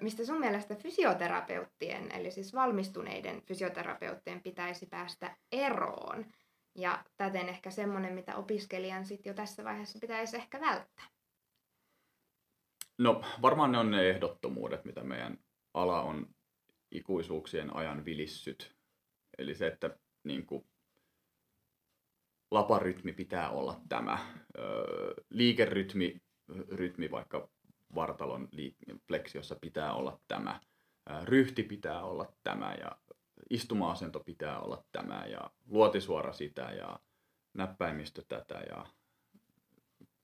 mistä sun mielestä fysioterapeuttien, eli siis valmistuneiden fysioterapeuttien pitäisi päästä eroon? Ja täten ehkä semmoinen, mitä opiskelijan sitten jo tässä vaiheessa pitäisi ehkä välttää. No varmaan ne on ne ehdottomuudet, mitä meidän ala on ikuisuuksien ajan vilissyt. Eli se, että niin kuin, laparytmi pitää olla tämä. Öö, liikerytmi rytmi vaikka vartalon fleksiossa pitää olla tämä, ryhti pitää olla tämä ja istuma-asento pitää olla tämä ja luotisuora sitä ja näppäimistö tätä ja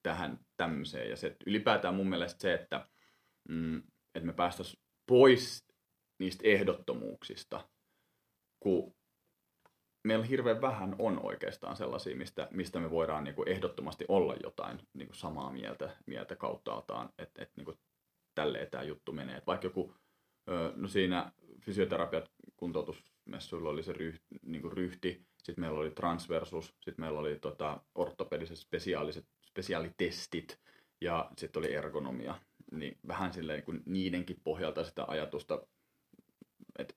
tähän tämmöiseen. Ja se, ylipäätään mun mielestä se, että, mm, että me päästäisiin pois niistä ehdottomuuksista, kun meillä hirveän vähän on oikeastaan sellaisia, mistä, mistä me voidaan niin kuin ehdottomasti olla jotain niin kuin samaa mieltä, mieltä kauttaaltaan, että et, niin tälleen tämä juttu menee. Et vaikka joku, no siinä fysioterapiat kuntoutusmessuilla oli se ryhti, niin kuin ryhti sitten meillä oli transversus, sitten meillä oli tota, ortopediset spesiaaliset, spesiaalitestit ja sitten oli ergonomia. Niin vähän silleen niin niidenkin pohjalta sitä ajatusta, että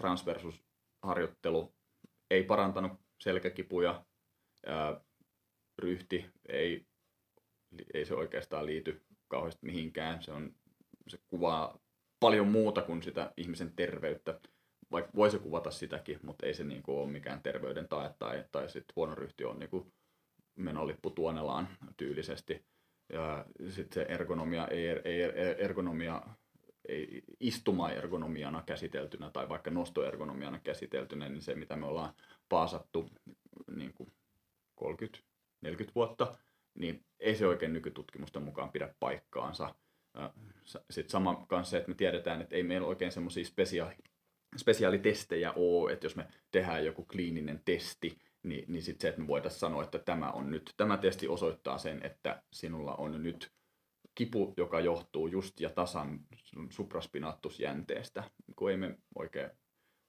transversus harjoittelu ei parantanut selkäkipuja, ää, ryhti ei, ei se oikeastaan liity kauheasti mihinkään. Se, on, se kuvaa paljon muuta kuin sitä ihmisen terveyttä. vaikka voisi kuvata sitäkin, mutta ei se niin kuin ole mikään terveyden tae tai, tai sitten huono ryhti on niin kuin menolippu tuonelaan tyylisesti. Ja sitten se ergonomia, ei, ei, ergonomia ei istuma-ergonomiana käsiteltynä tai vaikka nostoergonomiana käsiteltynä, niin se mitä me ollaan paasattu niin kuin 30-40 vuotta, niin ei se oikein nykytutkimusten mukaan pidä paikkaansa. Sitten sama kanssa se, että me tiedetään, että ei meillä oikein semmoisia spesiaali, spesiaalitestejä ole, että jos me tehdään joku kliininen testi, niin, niin sitten se, että me voitaisiin sanoa, että tämä on nyt, tämä testi osoittaa sen, että sinulla on nyt kipu, joka johtuu just ja tasan supraspinaattusjänteestä, kun ei me oikein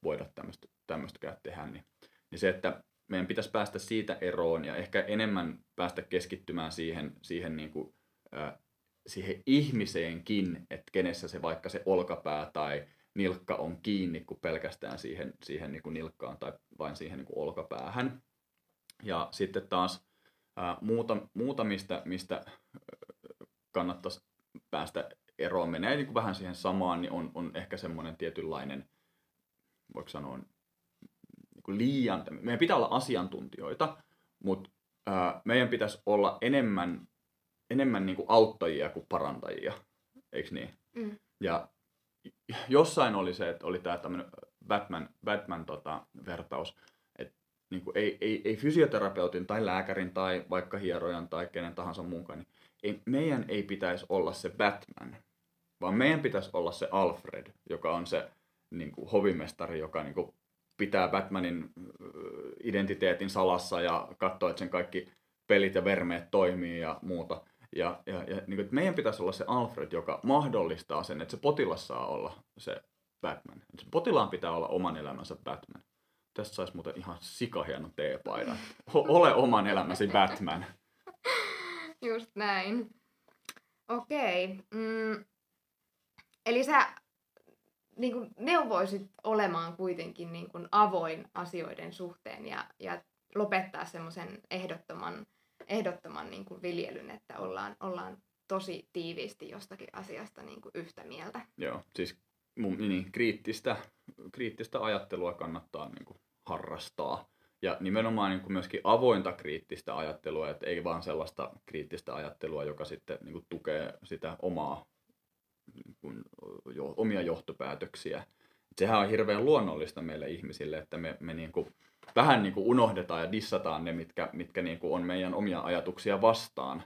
voida tämmöistä, tämmöistäkään tehdä, niin, niin se, että meidän pitäisi päästä siitä eroon ja ehkä enemmän päästä keskittymään siihen, siihen, niin kuin, äh, siihen ihmiseenkin, että kenessä se vaikka se olkapää tai nilkka on kiinni kuin pelkästään siihen, siihen niin kuin nilkkaan tai vain siihen niin kuin olkapäähän. Ja sitten taas ää, muuta, muuta mistä, mistä kannattaisi päästä eroon, menee niin kuin vähän siihen samaan, niin on, on ehkä semmoinen tietynlainen, voiko sanoa, niin kuin liian, meidän pitää olla asiantuntijoita, mutta ää, meidän pitäisi olla enemmän, enemmän niin kuin auttajia kuin parantajia, eikö niin? Mm. Ja jossain oli se, että oli tämä tämmöinen Batman, Batman tota, vertaus, niin kuin ei, ei, ei fysioterapeutin tai lääkärin tai vaikka hierojan tai kenen tahansa muunkaan, niin ei, meidän ei pitäisi olla se Batman, vaan meidän pitäisi olla se Alfred, joka on se niin kuin, hovimestari, joka niin kuin, pitää Batmanin identiteetin salassa ja katsoo, että sen kaikki pelit ja vermeet toimii ja muuta. Ja, ja, ja niin kuin, meidän pitäisi olla se Alfred, joka mahdollistaa sen, että se potilas saa olla se Batman. Se potilaan pitää olla oman elämänsä Batman. Tästä saisi muuten ihan sikahieno teepaida. Ole oman elämäsi Batman. Just näin. Okei. Mm. Eli sä niin kuin neuvoisit olemaan kuitenkin niin kuin avoin asioiden suhteen ja, ja lopettaa semmoisen ehdottoman ehdottoman niin kuin viljelyn, että ollaan, ollaan tosi tiiviisti jostakin asiasta niin kuin yhtä mieltä. Joo, siis mun, niin, kriittistä, kriittistä ajattelua kannattaa niin kuin harrastaa. Ja nimenomaan niin kuin myöskin avointa kriittistä ajattelua, että ei vaan sellaista kriittistä ajattelua, joka sitten niin kuin tukee sitä omaa, niin kuin, jo, omia johtopäätöksiä. Sehän on hirveän luonnollista meille ihmisille, että me, me niin kuin, vähän niin kuin unohdetaan ja dissataan ne, mitkä, mitkä niin kuin on meidän omia ajatuksia vastaan.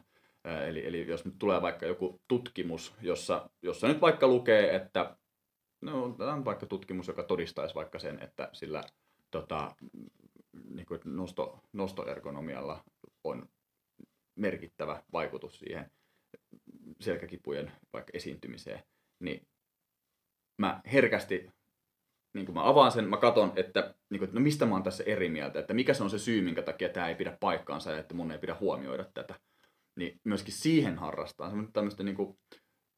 Eli, eli jos nyt tulee vaikka joku tutkimus, jossa, jossa nyt vaikka lukee, että no, tämä on vaikka tutkimus, joka todistaisi vaikka sen, että sillä tota, niin kuin nosto, nostoergonomialla on merkittävä vaikutus siihen selkäkipujen vaikka esiintymiseen, niin mä herkästi niin kun mä avaan sen, mä katson, että, niin kun, no mistä mä oon tässä eri mieltä, että mikä se on se syy, minkä takia tämä ei pidä paikkaansa ja että mun ei pidä huomioida tätä. Niin myöskin siihen harrastaa semmoista tämmöistä niin kuin,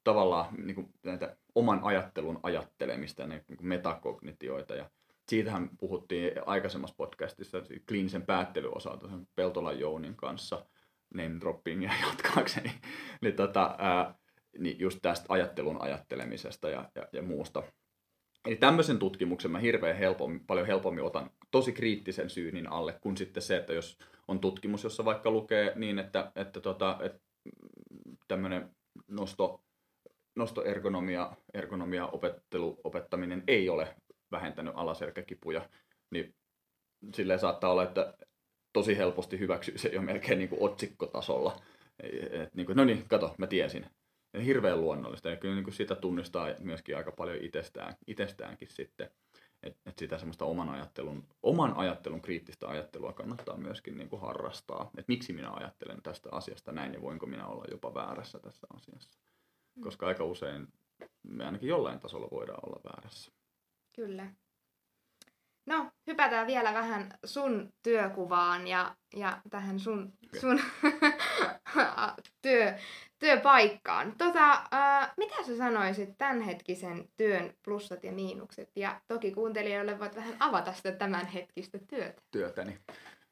tavallaan niin kuin, näitä oman ajattelun ajattelemista ja niin kuin metakognitioita. Ja siitähän puhuttiin aikaisemmassa podcastissa kliinisen päättelyn osalta Peltolan Jounin kanssa name droppingia (laughs) jatkaakseni. niin, tota, ää, niin just tästä ajattelun ajattelemisesta ja, ja, ja muusta. Eli tämmöisen tutkimuksen mä hirveän helpommin, paljon helpommin otan tosi kriittisen syynin alle, kuin sitten se, että jos on tutkimus, jossa vaikka lukee niin, että, että, tota, että tämmöinen nosto, nostoergonomia ergonomia opettelu, opettaminen ei ole vähentänyt alaselkäkipuja, niin silleen saattaa olla, että tosi helposti hyväksyy se jo melkein niin kuin otsikkotasolla. Et, niin kuin, no niin, kato, mä tiesin hirveän luonnollista. Ja kyllä niin kuin sitä tunnistaa myöskin aika paljon itsestään, itsestäänkin sitten. Että et sitä semmoista oman ajattelun, oman ajattelun kriittistä ajattelua kannattaa myöskin niin kuin harrastaa. Että miksi minä ajattelen tästä asiasta näin ja voinko minä olla jopa väärässä tässä asiassa. Mm. Koska aika usein me ainakin jollain tasolla voidaan olla väärässä. Kyllä. No, hypätään vielä vähän sun työkuvaan ja, ja tähän sun, sun (laughs) työ, työpaikkaan. Tota, äh, mitä sä sanoisit tämänhetkisen työn plussat ja miinukset? Ja toki kuuntelijoille voit vähän avata sitä tämänhetkistä työtä. Työtäni.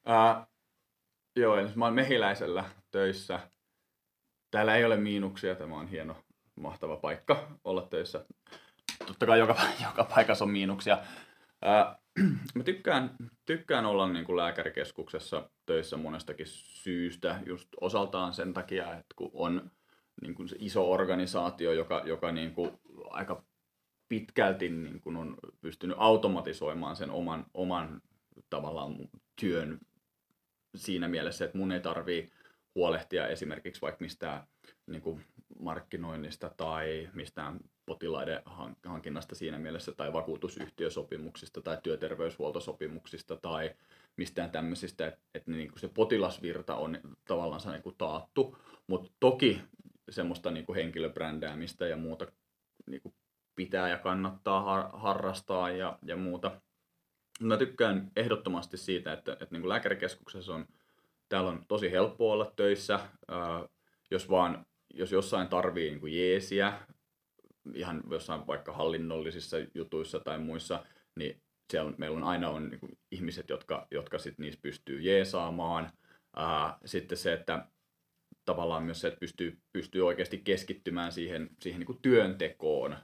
Äh, joo, eli mä oon mehiläisellä töissä. Täällä ei ole miinuksia, tämä on hieno, mahtava paikka olla töissä. Totta kai joka, (laughs) joka paikassa on miinuksia. Ää, (clears throat) mä tykkään, tykkään olla niin kuin lääkärikeskuksessa töissä monestakin syystä, just osaltaan sen takia, että kun on niin kuin se iso organisaatio, joka, joka niin kuin aika pitkälti niin kuin on pystynyt automatisoimaan sen oman, oman tavallaan työn siinä mielessä, että mun ei tarvii huolehtia esimerkiksi vaikka mistään niin kuin markkinoinnista tai mistään potilaiden hankinnasta siinä mielessä tai vakuutusyhtiösopimuksista tai työterveyshuoltosopimuksista tai mistään tämmöisistä, että, että niin se potilasvirta on tavallaan niin kuin taattu, mutta toki semmoista niin henkilöbrändäämistä ja muuta niin pitää ja kannattaa har- harrastaa ja, ja muuta. Mä tykkään ehdottomasti siitä, että, että niin lääkärikeskuksessa on, täällä on tosi helppo olla töissä, ää, jos vaan jos jossain tarvii niin kuin jeesiä, ihan jossain vaikka hallinnollisissa jutuissa tai muissa, niin siellä meillä on aina on niin kuin ihmiset, jotka, jotka sit niissä pystyy jeesaamaan. Ää, sitten se, että tavallaan myös se, että pystyy, pystyy oikeasti keskittymään siihen, siihen niin kuin työntekoon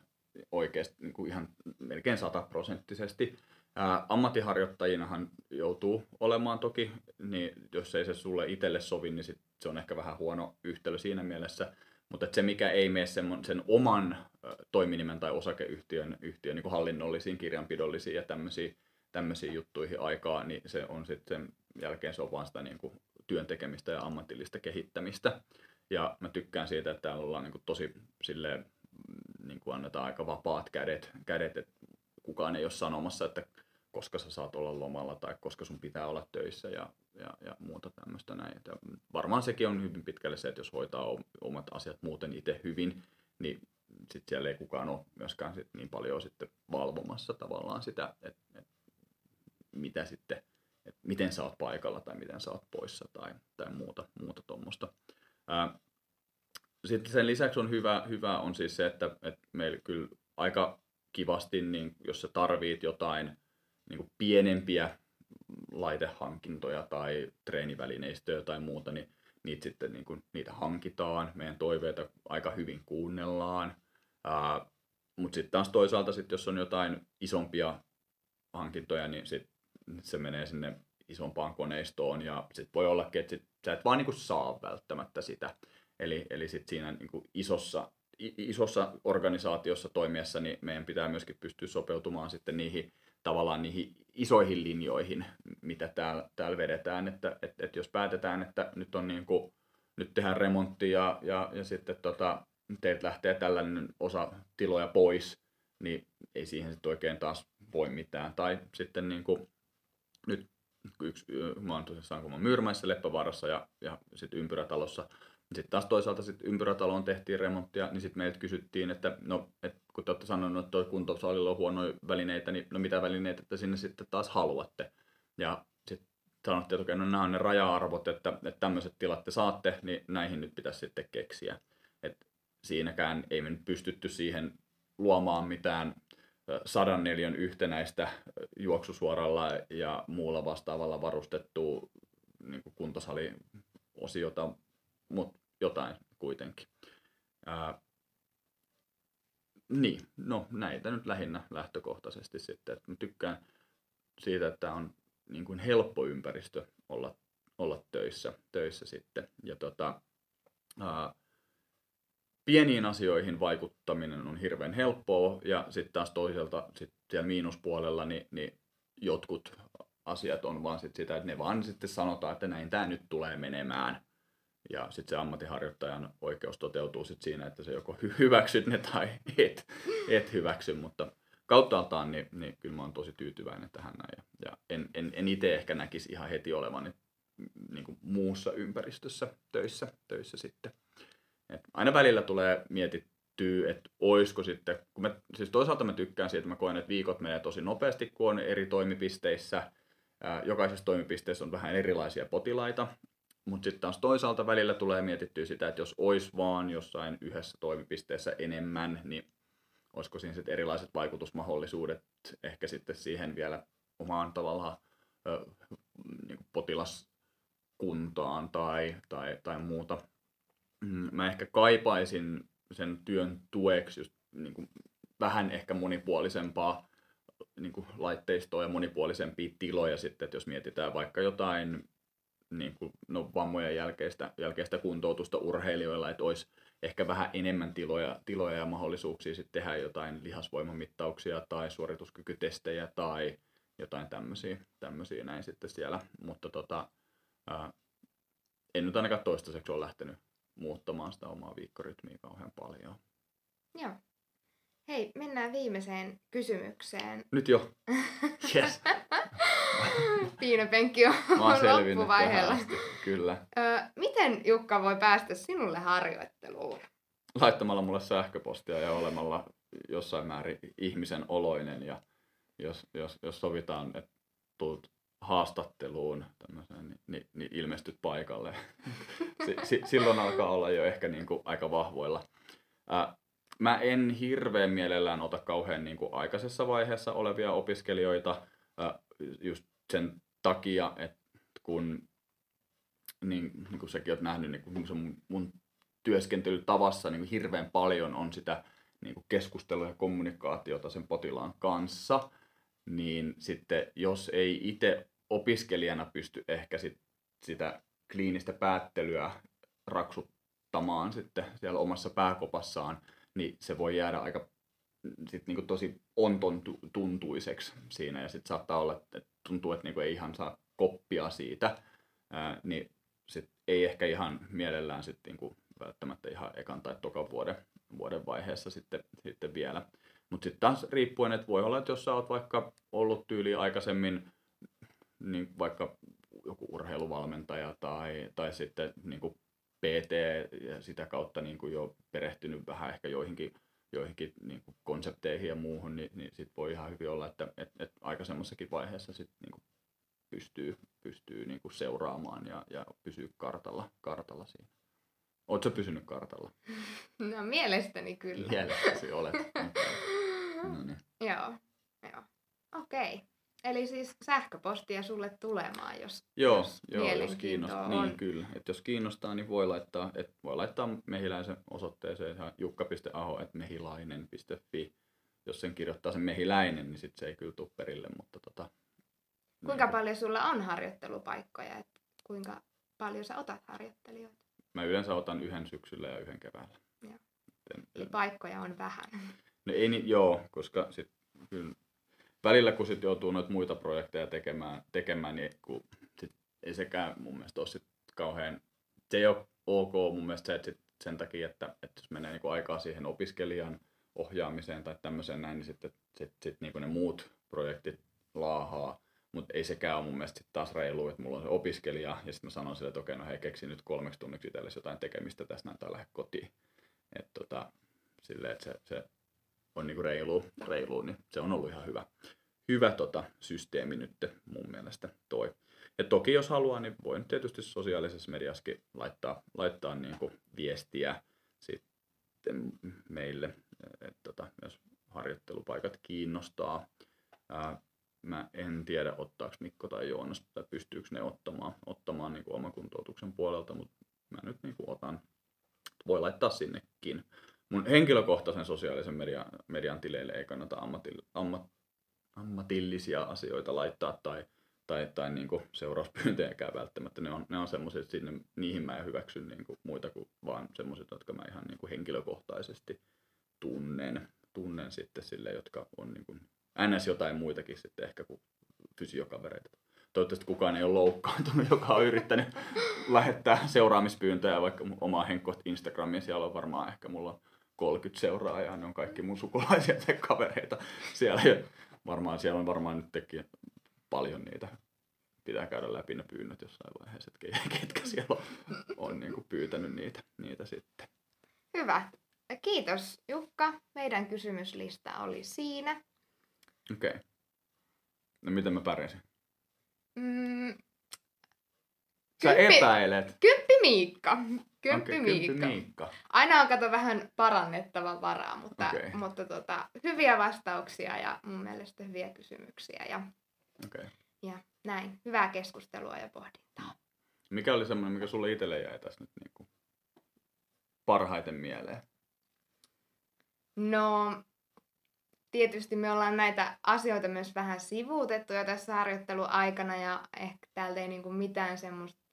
oikeasti niin kuin ihan melkein sataprosenttisesti. ammattiharjoittajinahan joutuu olemaan toki, niin jos ei se sulle itselle sovi, niin sit se on ehkä vähän huono yhtälö siinä mielessä. Mutta se, mikä ei mene sen, sen oman toiminimen tai osakeyhtiön yhtiön niin hallinnollisiin, kirjanpidollisiin ja tämmöisiin, tämmöisiin juttuihin aikaa, niin se on sitten sen jälkeen se on vaan sitä niin kuin työn tekemistä ja ammatillista kehittämistä. Ja mä tykkään siitä, että täällä ollaan niin kuin tosi silleen, niin kuin annetaan aika vapaat kädet, kädet että kukaan ei ole sanomassa, että koska sä saat olla lomalla tai koska sun pitää olla töissä ja, ja, ja muuta tämmöistä näin. Ja varmaan sekin on hyvin pitkälle se, että jos hoitaa omat asiat muuten itse hyvin, niin sitten siellä ei kukaan ole myöskään sit niin paljon sitten valvomassa tavallaan sitä, että, että mitä sitten, että miten sä oot paikalla tai miten sä oot poissa tai, tai muuta, muuta. Sitten sen lisäksi on hyvä, hyvä on siis se, että, että meillä kyllä aika kivasti, niin jos sä tarvit jotain niin pienempiä laitehankintoja tai treenivälineistöjä tai muuta, niin niitä sitten niin kuin, niitä hankitaan, meidän toiveita aika hyvin kuunnellaan. Mutta sitten taas toisaalta, sit, jos on jotain isompia hankintoja, niin sit se menee sinne isompaan koneistoon ja sitten voi olla, että sit, sä et vaan niin saa välttämättä sitä. Eli, eli sit siinä niin isossa, isossa organisaatiossa toimiessa niin meidän pitää myöskin pystyä sopeutumaan sitten niihin tavallaan niihin isoihin linjoihin, mitä täällä, täällä vedetään. Että et, et jos päätetään, että nyt, on niin kuin, nyt tehdään remontti ja, ja, ja sitten tota, teiltä lähtee tällainen osa tiloja pois, niin ei siihen sitten oikein taas voi mitään. Tai sitten niin kuin, nyt yksi, mä oon tosissaan kun mä Myyrmäissä Leppävaarassa ja, ja sitten Ympyrätalossa sitten taas toisaalta sit ympyrätaloon tehtiin remonttia, niin sitten meiltä kysyttiin, että no, et kun te olette sanoneet, että kuntosalilla on huonoja välineitä, niin no mitä välineitä te sinne sitten taas haluatte. Ja sitten sanottiin, että okei, no nämä on ne raja-arvot, että, että tämmöiset tilat te saatte, niin näihin nyt pitäisi sitten keksiä. Et siinäkään ei me nyt pystytty siihen luomaan mitään sadan neljän yhtenäistä juoksusuoralla ja muulla vastaavalla varustettua niin kuntosaliosiota, mutta jotain kuitenkin. Ää, niin, no näitä nyt lähinnä lähtökohtaisesti sitten. Että mä tykkään siitä, että on niin kuin helppo ympäristö olla, olla töissä, töissä sitten. Ja tota, ää, pieniin asioihin vaikuttaminen on hirveän helppoa ja sitten taas toiselta sit siellä miinuspuolella niin, niin jotkut asiat on vaan sit sitä, että ne vaan sitten sanotaan, että näin tämä nyt tulee menemään. Ja sitten se ammattiharjoittajan oikeus toteutuu sit siinä, että se joko hyväksyt ne tai et, et hyväksy, mutta kauttaaltaan niin, niin kyllä mä oon tosi tyytyväinen tähän näin. Ja, ja en, en, en itse ehkä näkisi ihan heti olevani niin kuin muussa ympäristössä töissä, töissä sitten. Et aina välillä tulee mietittyä, että oisko sitten, kun mä, siis toisaalta mä tykkään siitä, että mä koen, että viikot menee tosi nopeasti, kun on eri toimipisteissä. Jokaisessa toimipisteessä on vähän erilaisia potilaita, mutta sitten taas toisaalta välillä tulee mietittyä sitä, että jos olisi vaan jossain yhdessä toimipisteessä enemmän, niin olisiko siinä sitten erilaiset vaikutusmahdollisuudet ehkä sitten siihen vielä omaan tavallaan ö, niin potilaskuntaan tai, tai, tai muuta. Mm, mä ehkä kaipaisin sen työn tueksi just niin kuin vähän ehkä monipuolisempaa niin kuin laitteistoa ja monipuolisempia tiloja sitten, että jos mietitään vaikka jotain niin kuin, no, vammojen jälkeistä, jälkeistä kuntoutusta urheilijoilla, että olisi ehkä vähän enemmän tiloja, tiloja ja mahdollisuuksia sitten tehdä jotain lihasvoimamittauksia tai suorituskykytestejä tai jotain tämmöisiä, tämmöisiä näin sitten siellä. Mutta tota, ää, en nyt ainakaan toistaiseksi ole lähtenyt muuttamaan sitä omaa viikkorytmiä kauhean paljon. Joo. Hei, mennään viimeiseen kysymykseen. Nyt jo. (laughs) Yes. (laughs) Piinapenkki on tähän loppuvaiheella. Kyllä. Ö, miten Jukka voi päästä sinulle harjoitteluun? Laittamalla mulle sähköpostia ja olemalla jossain määrin ihmisen oloinen ja jos, jos, jos sovitaan, että tulet haastatteluun niin, niin, niin ilmestyt paikalle. (laughs) si, si, silloin alkaa olla jo ehkä niin kuin aika vahvoilla. Ää, mä en hirveän mielellään ota kauhean niin kuin aikaisessa vaiheessa olevia opiskelijoita just sen takia, että kun niin, niin kuin säkin oot nähnyt, niin kuin se mun, mun työskentelytavassa niin kuin hirveän paljon on sitä niin kuin keskustelua ja kommunikaatiota sen potilaan kanssa, niin sitten jos ei itse opiskelijana pysty ehkä sit, sitä kliinistä päättelyä raksuttamaan sitten siellä omassa pääkopassaan, niin se voi jäädä aika sit niinku tosi onton tu- tuntuiseksi siinä ja sitten saattaa olla, että tuntuu, että niinku ei ihan saa koppia siitä, ää, niin sit ei ehkä ihan mielellään sit niinku välttämättä ihan ekan tai tokan vuoden, vuoden vaiheessa sitten, sitten vielä. Mutta sitten taas riippuen, että voi olla, että jos sä oot vaikka ollut tyyli aikaisemmin niin vaikka joku urheiluvalmentaja tai, tai sitten niin kuin PT ja sitä kautta niin kuin jo perehtynyt vähän ehkä joihinkin, joihinkin niin kuin konsepteihin ja muuhun, niin, niin sit voi ihan hyvin olla, että et, et aikaisemmassakin vaiheessa sit niin kuin pystyy, pystyy niin kuin seuraamaan ja, ja pysyy kartalla, kartalla siinä. Oletko pysynyt kartalla? (laughs) No mielestäni kyllä. Mielestäsi olet. (laughs) Okay. No niin. Joo, joo. Okei. Okay. Eli siis sähköpostia sulle tulemaan, jos, Joo, jos joo jos kiinnostaa, on. niin kyllä. Et jos kiinnostaa, niin voi laittaa, et voi laittaa mehiläisen osoitteeseen ihan jukka.aho.mehilainen.fi. Jos sen kirjoittaa sen mehiläinen, niin sit se ei kyllä tule perille, mutta tota, Kuinka niin, paljon sulla on harjoittelupaikkoja? Et kuinka paljon sä otat harjoittelijoita? Mä yleensä otan yhden syksyllä ja yhden keväällä. Joo. Eli paikkoja on vähän. No ei niin, joo, koska sit kyllä välillä kun sit joutuu noita muita projekteja tekemään, tekemään niin kun sit ei sekään mun mielestä ole sit kauhean, se ei ole ok mun mielestä se, että sit sen takia, että, että jos menee niinku aikaa siihen opiskelijan ohjaamiseen tai tämmöiseen näin, niin sitten sit, sit niinku ne muut projektit laahaa. Mutta ei sekään ole mun mielestä sit taas reilu, että mulla on se opiskelija ja sitten mä sanon sille, että okei, no hei, keksi nyt kolmeksi tunniksi itsellesi jotain tekemistä tässä näin tai lähde kotiin. Että tota, silleen, että se, se on niinku reilu, reilu, niin se on ollut ihan hyvä, hyvä tota, systeemi nyt mun mielestä toi. Ja toki jos haluaa, niin voin tietysti sosiaalisessa mediassakin laittaa, laittaa niinku viestiä sitten meille, että tota, jos harjoittelupaikat kiinnostaa. Ää, mä en tiedä, ottaako Mikko tai Joonas tai pystyykö ne ottamaan, ottamaan niinku oman kuntoutuksen puolelta, mutta mä nyt niinku otan. Voi laittaa sinnekin mun henkilökohtaisen sosiaalisen median, median tileille ei kannata ammatil, ammat, ammatillisia asioita laittaa tai, tai, tai niin kuin seurauspyyntöjäkään välttämättä. Ne on, ne on semmoiset, että sinne, niihin mä en hyväksy niin kuin muita kuin vaan semmoiset, jotka mä ihan niin kuin henkilökohtaisesti tunnen, tunnen sitten sille, jotka on niin kuin, ns. jotain muitakin sitten ehkä kuin fysiokavereita. Toivottavasti kukaan ei ole loukkaantunut, (laughs) joka on yrittänyt lähettää seuraamispyyntöjä vaikka omaa henkkoista Instagramiin. Siellä on varmaan ehkä mulla on 30 seuraajaa, ne on kaikki mun sukulaisia ja kavereita siellä. Varmaan siellä on varmaan nyt teki paljon niitä. Pitää käydä läpi ne pyynnöt jossain vaiheessa, että ke- ketkä siellä on, on niin kuin pyytänyt niitä, niitä sitten. Hyvä. Kiitos Jukka. Meidän kysymyslista oli siinä. Okei. Okay. No miten mä pärjäsin? Mm, Sä Kymppi- epäilet. kymppi Miikka. Kymppi Okei, Miikka. Kymppi Miikka. Aina on kato vähän parannettava varaa, mutta, Okei. mutta tota, hyviä vastauksia ja mun mielestä hyviä kysymyksiä ja. Okay. ja näin. Hyvää keskustelua ja pohdintaa. Mikä oli semmoinen, mikä sulle itselle jäi tässä nyt niinku parhaiten mieleen? No, tietysti me ollaan näitä asioita myös vähän sivuutettu jo tässä harjoitteluaikana ja ehkä täältä ei niinku mitään semmoista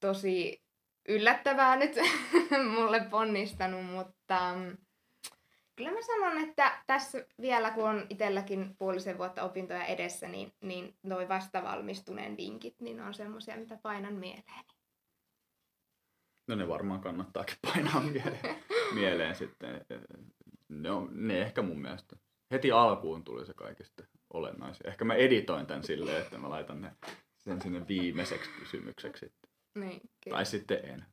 tosi yllättävää nyt (laughs) mulle ponnistanut, mutta mm, kyllä mä sanon, että tässä vielä kun on itselläkin puolisen vuotta opintoja edessä, niin, niin noi vastavalmistuneen vinkit, niin on semmoisia, mitä painan mieleen. No ne varmaan kannattaakin (laughs) painaa mieleen, mieleen sitten. Ne, on, ne ehkä mun mielestä. Heti alkuun tuli se kaikista olennaisin. Ehkä mä editoin tämän silleen, että mä laitan ne sen sinne viimeiseksi kysymykseksi. Niin. Tai sitten en.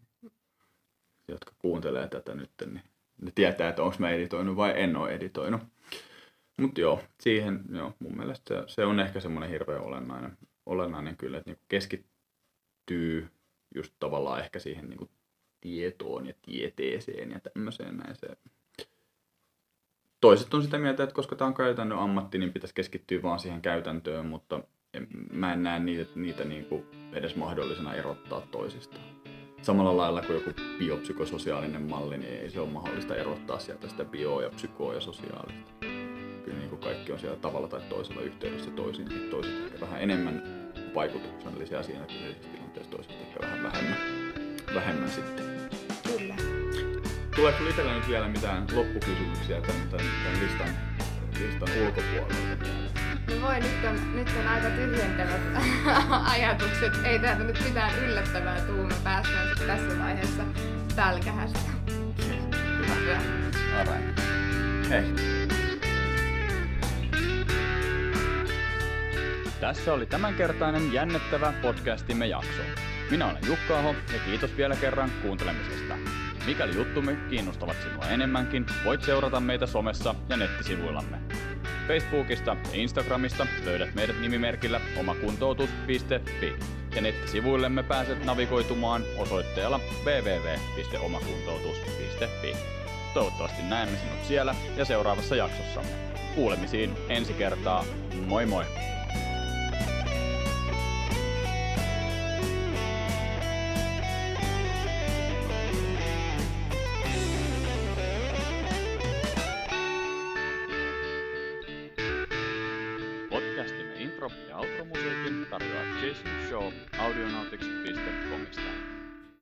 Jotka kuuntelee tätä nyt, niin ne tietää, että onko mä editoinut vai en ole editoinut. Mutta joo, siihen joo, mun mielestä se, se on ehkä semmoinen hirveän olennainen, olennainen kyllä, että niinku keskittyy just tavallaan ehkä siihen niinku tietoon ja tieteeseen ja tämmöiseen näin se. Toiset on sitä mieltä, että koska tämä on käytännön ammatti, niin pitäisi keskittyä vaan siihen käytäntöön, mutta en, mä en näe niitä, niitä niinku edes mahdollisena erottaa toisistaan. Samalla lailla kuin joku biopsykososiaalinen malli, niin ei se ole mahdollista erottaa sieltä sitä bio- ja psykoa ja sosiaalista. Kyllä niin kuin kaikki on siellä tavalla tai toisella yhteydessä toisiin, toiset ehkä vähän enemmän vaikutuksellisia siinä kyseisessä tilanteessa, toiset ehkä vähän vähemmän, vähemmän sitten. Kyllä. Tuleeko itsellä nyt vielä mitään loppukysymyksiä tämän, tämän, tämän listan, listan ulkopuolelta? No voi, nyt on, nyt on aika tyhjentävät (laughs) ajatukset. Ei täältä nyt mitään yllättävää tuu. Mä päästään tässä vaiheessa pälkähästä. Hyvä. Alright. Hei. Tässä oli tämänkertainen jännittävä podcastimme jakso. Minä olen Jukka Aho ja kiitos vielä kerran kuuntelemisesta. Mikäli juttumme kiinnostavat sinua enemmänkin, voit seurata meitä somessa ja nettisivuillamme. Facebookista ja Instagramista löydät meidät nimimerkillä omakuntoutus.fi ja nettisivuillemme pääset navigoitumaan osoitteella www.omakuntoutus.fi. Toivottavasti näemme sinut siellä ja seuraavassa jaksossamme. Kuulemisiin ensi kertaa. Moi moi!